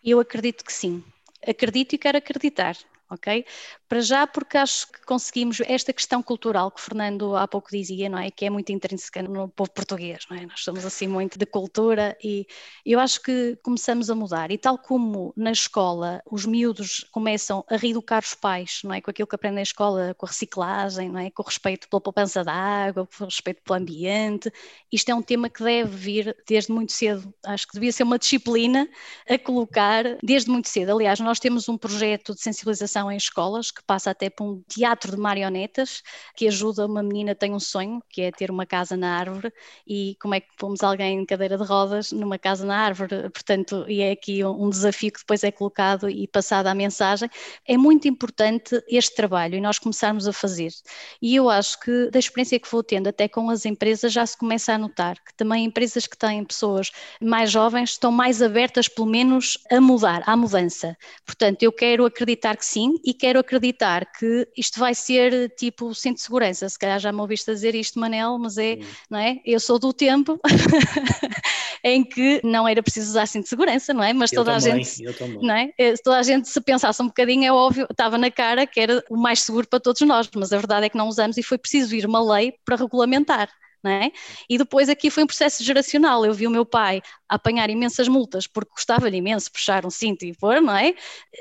Eu acredito que sim. Acredito e quero acreditar ok? Para já, porque acho que conseguimos esta questão cultural que o Fernando há pouco dizia, não é? Que é muito intrínseca no povo português, não é? Nós somos assim muito de cultura e eu acho que começamos a mudar. E tal como na escola os miúdos começam a reeducar os pais, não é? Com aquilo que aprendem na escola, com a reciclagem, não é? Com o respeito pela poupança da água, com o respeito pelo ambiente. Isto é um tema que deve vir desde muito cedo. Acho que devia ser uma disciplina a colocar desde muito cedo. Aliás, nós temos um projeto de sensibilização em escolas, que passa até para um teatro de marionetas, que ajuda uma menina tem um sonho, que é ter uma casa na árvore, e como é que pomos alguém em cadeira de rodas numa casa na árvore, portanto, e é aqui um desafio que depois é colocado e passada a mensagem. É muito importante este trabalho e nós começarmos a fazer. E eu acho que da experiência que vou tendo até com as empresas já se começa a notar que também empresas que têm pessoas mais jovens estão mais abertas pelo menos a mudar, à mudança. Portanto, eu quero acreditar que sim, e quero acreditar que isto vai ser tipo centro de segurança. Se calhar já me ouviste dizer isto, Manel, mas é, não é? Eu sou do tempo em que não era preciso usar cinto de segurança, não é? Mas eu toda também, a gente, não é? Eh, toda a gente se pensasse um bocadinho, é óbvio, estava na cara que era o mais seguro para todos nós, mas a verdade é que não usamos e foi preciso vir uma lei para regulamentar. É? E depois aqui foi um processo geracional. Eu vi o meu pai apanhar imensas multas porque gostava-lhe imenso puxar um cinto e pôr, não é?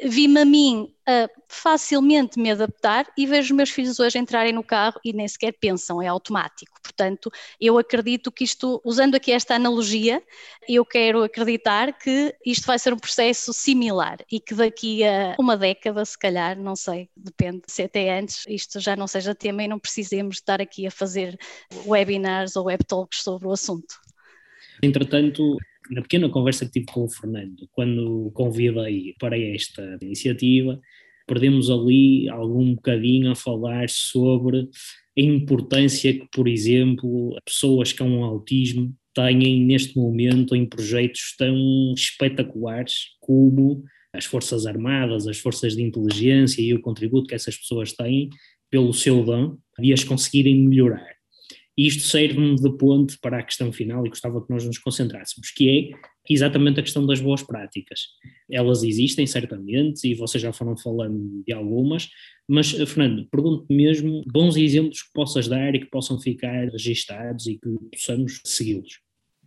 Vi-me a mim a facilmente me adaptar e vejo os meus filhos hoje entrarem no carro e nem sequer pensam, é automático. Portanto, eu acredito que isto, usando aqui esta analogia, eu quero acreditar que isto vai ser um processo similar e que daqui a uma década, se calhar, não sei, depende se até antes, isto já não seja tema e não precisemos estar aqui a fazer webinars ou web talks sobre o assunto. Entretanto, na pequena conversa que tive com o Fernando, quando o convidei para esta iniciativa, perdemos ali algum bocadinho a falar sobre a importância que, por exemplo, pessoas com autismo têm neste momento em projetos tão espetaculares como as Forças Armadas, as Forças de Inteligência e o contributo que essas pessoas têm pelo seu dom de as conseguirem melhorar. E isto serve-me de ponte para a questão final e gostava que nós nos concentrássemos, que é exatamente a questão das boas práticas. Elas existem, certamente, e vocês já foram falando de algumas, mas, Fernando, pergunto mesmo bons exemplos que possas dar e que possam ficar registados e que possamos segui-los.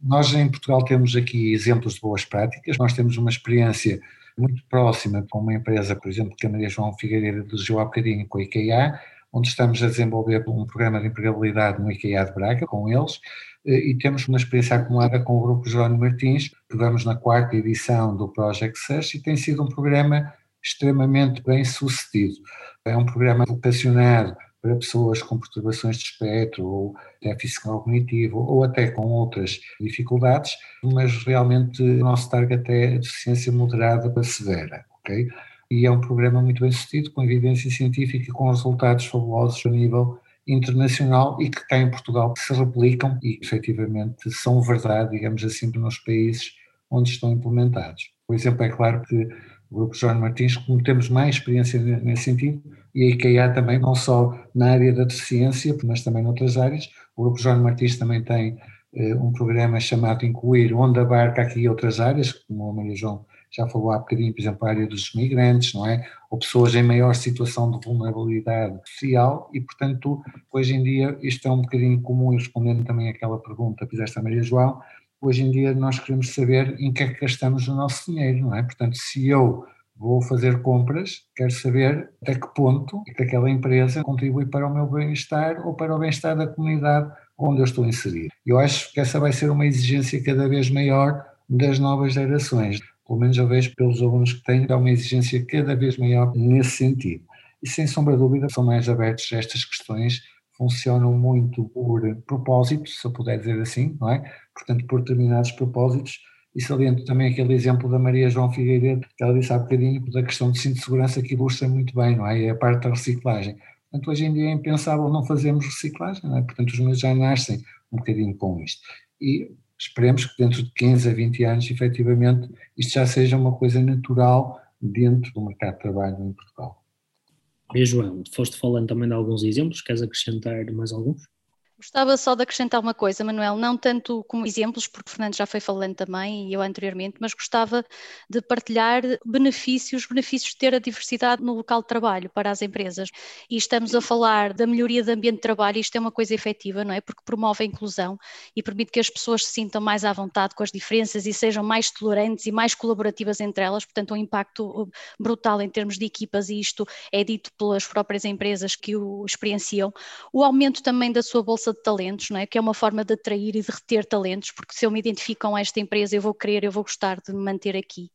Nós em Portugal temos aqui exemplos de boas práticas, nós temos uma experiência muito próxima com uma empresa, por exemplo, que a Maria João Figueiredo elogiou há bocadinho com a IKEA, onde estamos a desenvolver um programa de empregabilidade no IKEA de Braga com eles eh, e temos uma experiência acumulada com o Grupo Jerónimo Martins, que vamos na quarta edição do Project Search e tem sido um programa extremamente bem sucedido. É um programa vocacionado para pessoas com perturbações de espectro ou déficit cognitivo ou até com outras dificuldades, mas realmente o nosso target é a deficiência moderada para severa, ok? E é um programa muito bem sucedido, com evidência científica e com resultados fabulosos a nível internacional e que cá em Portugal se replicam e efetivamente são verdade, digamos assim, nos países onde estão implementados. Por exemplo, é claro que o Grupo João Martins, como temos mais experiência nesse sentido, e a IKEA também, não só na área da deficiência, mas também noutras áreas, o Grupo João Martins também tem eh, um programa chamado Incluir, onde abarca aqui outras áreas, como a Maria João já falou há bocadinho, por exemplo, a área dos migrantes, não é? Ou pessoas em maior situação de vulnerabilidade social e, portanto, hoje em dia isto é um bocadinho comum e respondendo também àquela pergunta que fizeste a Maria João, hoje em dia nós queremos saber em que é que gastamos o nosso dinheiro, não é? Portanto, se eu vou fazer compras, quero saber até que ponto é que aquela empresa contribui para o meu bem-estar ou para o bem-estar da comunidade onde eu estou inserido. Eu acho que essa vai ser uma exigência cada vez maior das novas gerações. Pelo menos eu vejo pelos alunos que tenho, há uma exigência cada vez maior nesse sentido. E sem sombra de dúvida são mais abertos a estas questões, funcionam muito por propósito, se eu puder dizer assim, não é? Portanto, por determinados propósitos, e saliento também aquele exemplo da Maria João Figueiredo, que ela disse há bocadinho, da questão de cinto de segurança que ilustra muito bem, não é? É a parte da reciclagem. Portanto, hoje em dia é impensável não fazermos reciclagem, não é? Portanto, os meus já nascem um bocadinho com isto. E esperemos que dentro de 15 a 20 anos, efetivamente, isto já seja uma coisa natural dentro do mercado de trabalho em Portugal. E João, foste falando também de alguns exemplos, queres acrescentar mais alguns? Gostava só de acrescentar uma coisa, Manuel, não tanto como exemplos, porque o Fernando já foi falando também e eu anteriormente, mas gostava de partilhar benefícios, benefícios de ter a diversidade no local de trabalho para as empresas. E estamos a falar da melhoria do ambiente de trabalho, isto é uma coisa efetiva, não é? Porque promove a inclusão e permite que as pessoas se sintam mais à vontade com as diferenças e sejam mais tolerantes e mais colaborativas entre elas, portanto, um impacto brutal em termos de equipas, e isto é dito pelas próprias empresas que o experienciam. O aumento também da sua bolsa de talentos, não é? que é uma forma de atrair e de reter talentos, porque se eu me identifico com esta empresa, eu vou querer, eu vou gostar de me manter aqui.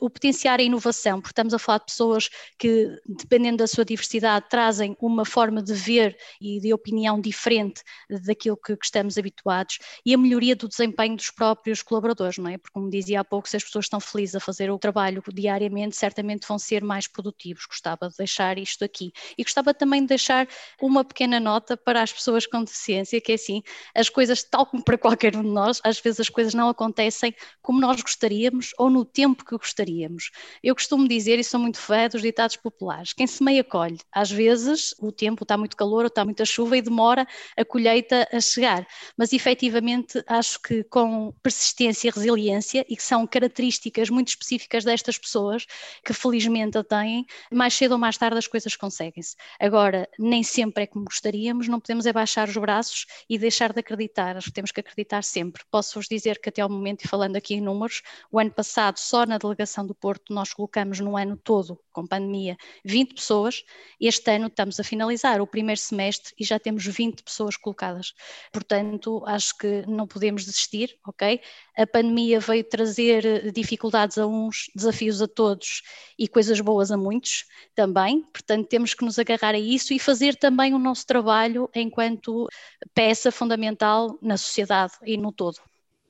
O potenciar a inovação, porque estamos a falar de pessoas que, dependendo da sua diversidade, trazem uma forma de ver e de opinião diferente daquilo que, que estamos habituados, e a melhoria do desempenho dos próprios colaboradores, não é? Porque, como dizia há pouco, se as pessoas estão felizes a fazer o trabalho diariamente, certamente vão ser mais produtivos. Gostava de deixar isto aqui. E gostava também de deixar uma pequena nota para as pessoas com deficiência que é assim, as coisas, tal como para qualquer um de nós, às vezes as coisas não acontecem como nós gostaríamos ou no tempo que gostaríamos. Eu costumo dizer, e sou muito fã dos ditados populares, quem semeia colhe. Às vezes o tempo está muito calor ou está muita chuva e demora a colheita a chegar, mas efetivamente acho que com persistência e resiliência, e que são características muito específicas destas pessoas, que felizmente a têm, mais cedo ou mais tarde as coisas conseguem-se. Agora, nem sempre é como gostaríamos, não podemos é baixar os braços passos e deixar de acreditar. Acho que temos que acreditar sempre. Posso-vos dizer que até ao momento, e falando aqui em números, o ano passado, só na delegação do Porto, nós colocamos no ano todo, com pandemia, 20 pessoas. Este ano estamos a finalizar o primeiro semestre e já temos 20 pessoas colocadas. Portanto, acho que não podemos desistir, ok? A pandemia veio trazer dificuldades a uns, desafios a todos e coisas boas a muitos também. Portanto, temos que nos agarrar a isso e fazer também o nosso trabalho enquanto peça fundamental na sociedade e no todo.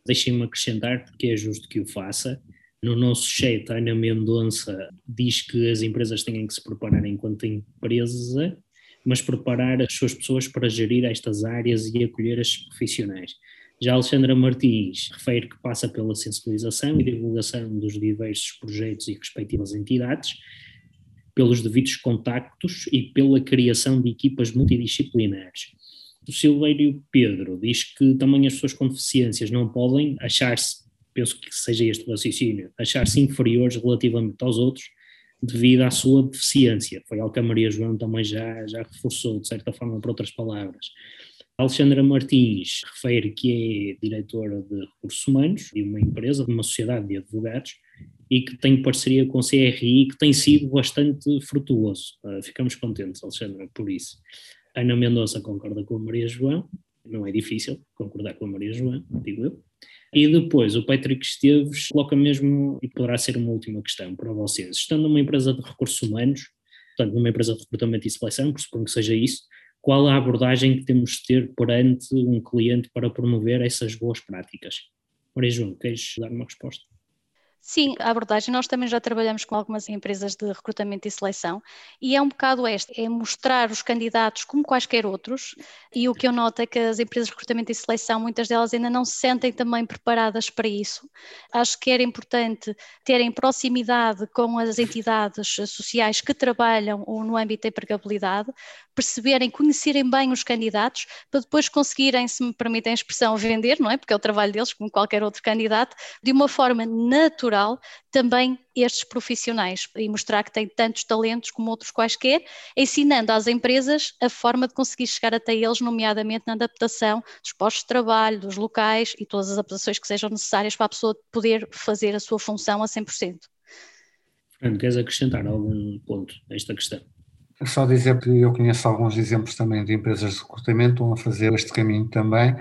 Deixem-me acrescentar, porque é justo que o faça. No nosso chat, a Ana Mendonça diz que as empresas têm que se preparar enquanto empresa, mas preparar as suas pessoas para gerir estas áreas e acolher estes profissionais. Já Alexandra Martins refere que passa pela sensibilização e divulgação dos diversos projetos e respectivas entidades, pelos devidos contactos e pela criação de equipas multidisciplinares o Silvério Pedro diz que também as pessoas com deficiências não podem achar-se, penso que seja este o raciocínio, achar-se inferiores relativamente aos outros devido à sua deficiência. Foi algo que a Maria João também já, já reforçou, de certa forma, por outras palavras. Alexandra Martins refere que é diretora de recursos humanos de uma empresa, de uma sociedade de advogados, e que tem parceria com a CRI, que tem sido bastante frutuoso. Uh, ficamos contentes, Alexandra, por isso. Ana Mendonça concorda com a Maria João, não é difícil concordar com a Maria João, digo eu. E depois o Patrick Esteves coloca mesmo, e poderá ser uma última questão para vocês, estando numa empresa de recursos humanos, portanto numa empresa de recrutamento e seleção, pressuponho que seja isso, qual a abordagem que temos de ter perante um cliente para promover essas boas práticas? Maria João, queres dar uma resposta? Sim, a abordagem, nós também já trabalhamos com algumas empresas de recrutamento e seleção e é um bocado este, é mostrar os candidatos como quaisquer outros e o que eu noto é que as empresas de recrutamento e seleção, muitas delas ainda não se sentem também preparadas para isso. Acho que era importante terem proximidade com as entidades sociais que trabalham no âmbito da empregabilidade, perceberem, conhecerem bem os candidatos, para depois conseguirem, se me permitem a expressão, vender, não é? Porque é o trabalho deles, como qualquer outro candidato, de uma forma natural também estes profissionais e mostrar que têm tantos talentos como outros quaisquer, ensinando às empresas a forma de conseguir chegar até eles, nomeadamente na adaptação dos postos de trabalho, dos locais e todas as adaptações que sejam necessárias para a pessoa poder fazer a sua função a 100%. Fernando, queres acrescentar algum ponto a esta questão? Só dizer que eu conheço alguns exemplos também de empresas de recrutamento que estão a fazer este caminho também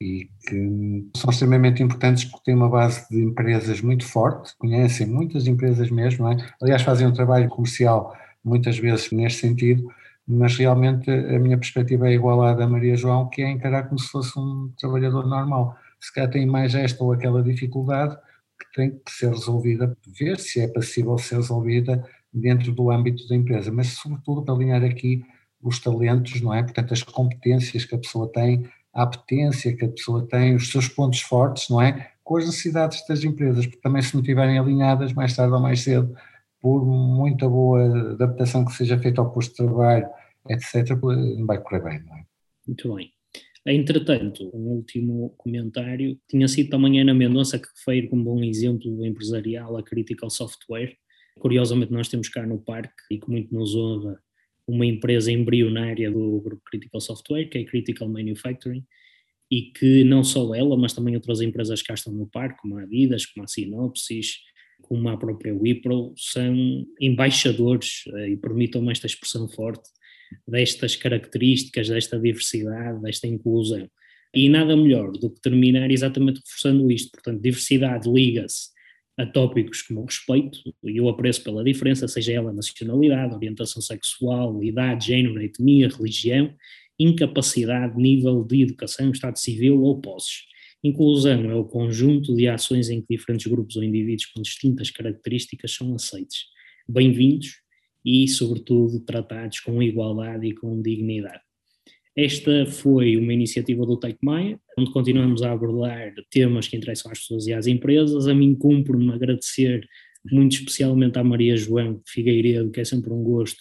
e que são extremamente importantes porque têm uma base de empresas muito forte, conhecem muitas empresas mesmo, é? aliás fazem um trabalho comercial muitas vezes neste sentido, mas realmente a minha perspectiva é igual à da Maria João, que é encarar como se fosse um trabalhador normal. Se calhar tem mais esta ou aquela dificuldade que tem que ser resolvida, ver se é possível ser resolvida dentro do âmbito da empresa, mas sobretudo para alinhar aqui os talentos, não é? Portanto, as competências que a pessoa tem, a apetência que a pessoa tem, os seus pontos fortes, não é? Com as necessidades das empresas, porque também se não estiverem alinhadas, mais tarde ou mais cedo, por muita boa adaptação que seja feita ao posto de trabalho, etc., não vai correr bem, não é? Muito bem. Entretanto, um último comentário, tinha sido também Ana Mendonça que refere como bom exemplo empresarial a Critical Software, Curiosamente, nós temos cá no parque, e que muito nos honra, uma empresa embrionária do grupo Critical Software, que é Critical Manufacturing, e que não só ela, mas também outras empresas que estão no parque, como a Adidas, como a Sinopsis, como a própria Wipro, são embaixadores, eh, e permitam-me esta expressão forte, destas características, desta diversidade, desta inclusão. E nada melhor do que terminar exatamente reforçando isto. Portanto, diversidade liga-se a tópicos como o respeito e o apreço pela diferença, seja ela nacionalidade, orientação sexual, idade, género, etnia, religião, incapacidade, nível de educação, estado civil ou posses. Inclusão é o conjunto de ações em que diferentes grupos ou indivíduos com distintas características são aceitos, bem-vindos e, sobretudo, tratados com igualdade e com dignidade. Esta foi uma iniciativa do Take Maia, onde continuamos a abordar temas que interessam às pessoas e às empresas. A mim cumpre-me agradecer muito especialmente à Maria João Figueiredo, que é sempre um gosto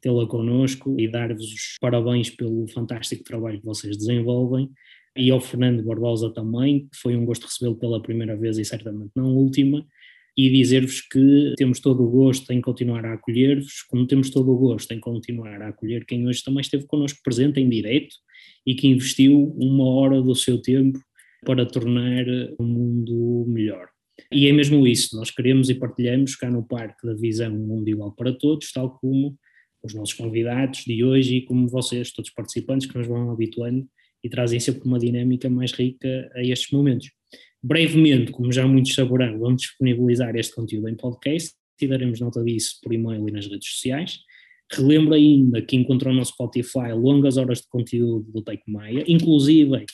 tê-la connosco e dar-vos os parabéns pelo fantástico trabalho que vocês desenvolvem. E ao Fernando Barbosa também, que foi um gosto recebê-lo pela primeira vez e certamente não última e dizer-vos que temos todo o gosto em continuar a acolher-vos, como temos todo o gosto em continuar a acolher quem hoje também esteve connosco presente em direto e que investiu uma hora do seu tempo para tornar o mundo melhor. E é mesmo isso, nós queremos e partilhamos cá no Parque da Visão um mundo igual para todos, tal como os nossos convidados de hoje e como vocês, todos os participantes que nos vão habituando e trazem sempre uma dinâmica mais rica a estes momentos. Brevemente, como já muitos saberão, vamos disponibilizar este conteúdo em podcast e daremos nota disso por e-mail e nas redes sociais. Relembro ainda que encontrou no Spotify longas horas de conteúdo do Take Maia, inclusive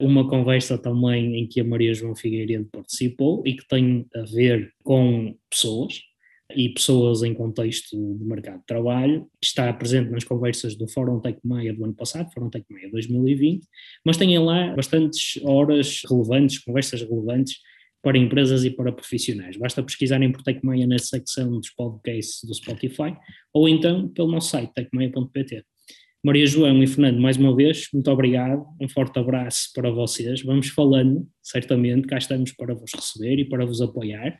uma conversa também em que a Maria João Figueiredo participou e que tem a ver com pessoas, e pessoas em contexto de mercado de trabalho, está presente nas conversas do Fórum Tech Maia do ano passado, Fórum Tech Maia 2020, mas tem lá bastantes horas relevantes, conversas relevantes para empresas e para profissionais. Basta pesquisarem por TechMaia na secção dos podcasts do Spotify ou então pelo nosso site techmaia.pt. Maria João e Fernando, mais uma vez, muito obrigado, um forte abraço para vocês. Vamos falando, certamente, cá estamos para vos receber e para vos apoiar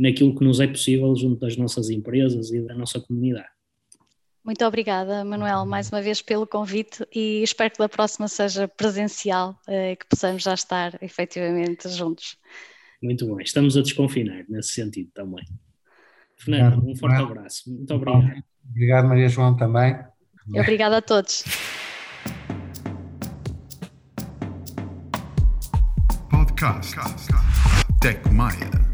naquilo que nos é possível junto das nossas empresas e da nossa comunidade. Muito obrigada, Manuel, mais uma vez pelo convite e espero que da próxima seja presencial e eh, que possamos já estar efetivamente juntos. Muito bem, estamos a desconfinar nesse sentido também. Fernando, um forte abraço. Muito obrigado. Obrigado, Maria João, também. E obrigada a todos. Podcast Tech Maia.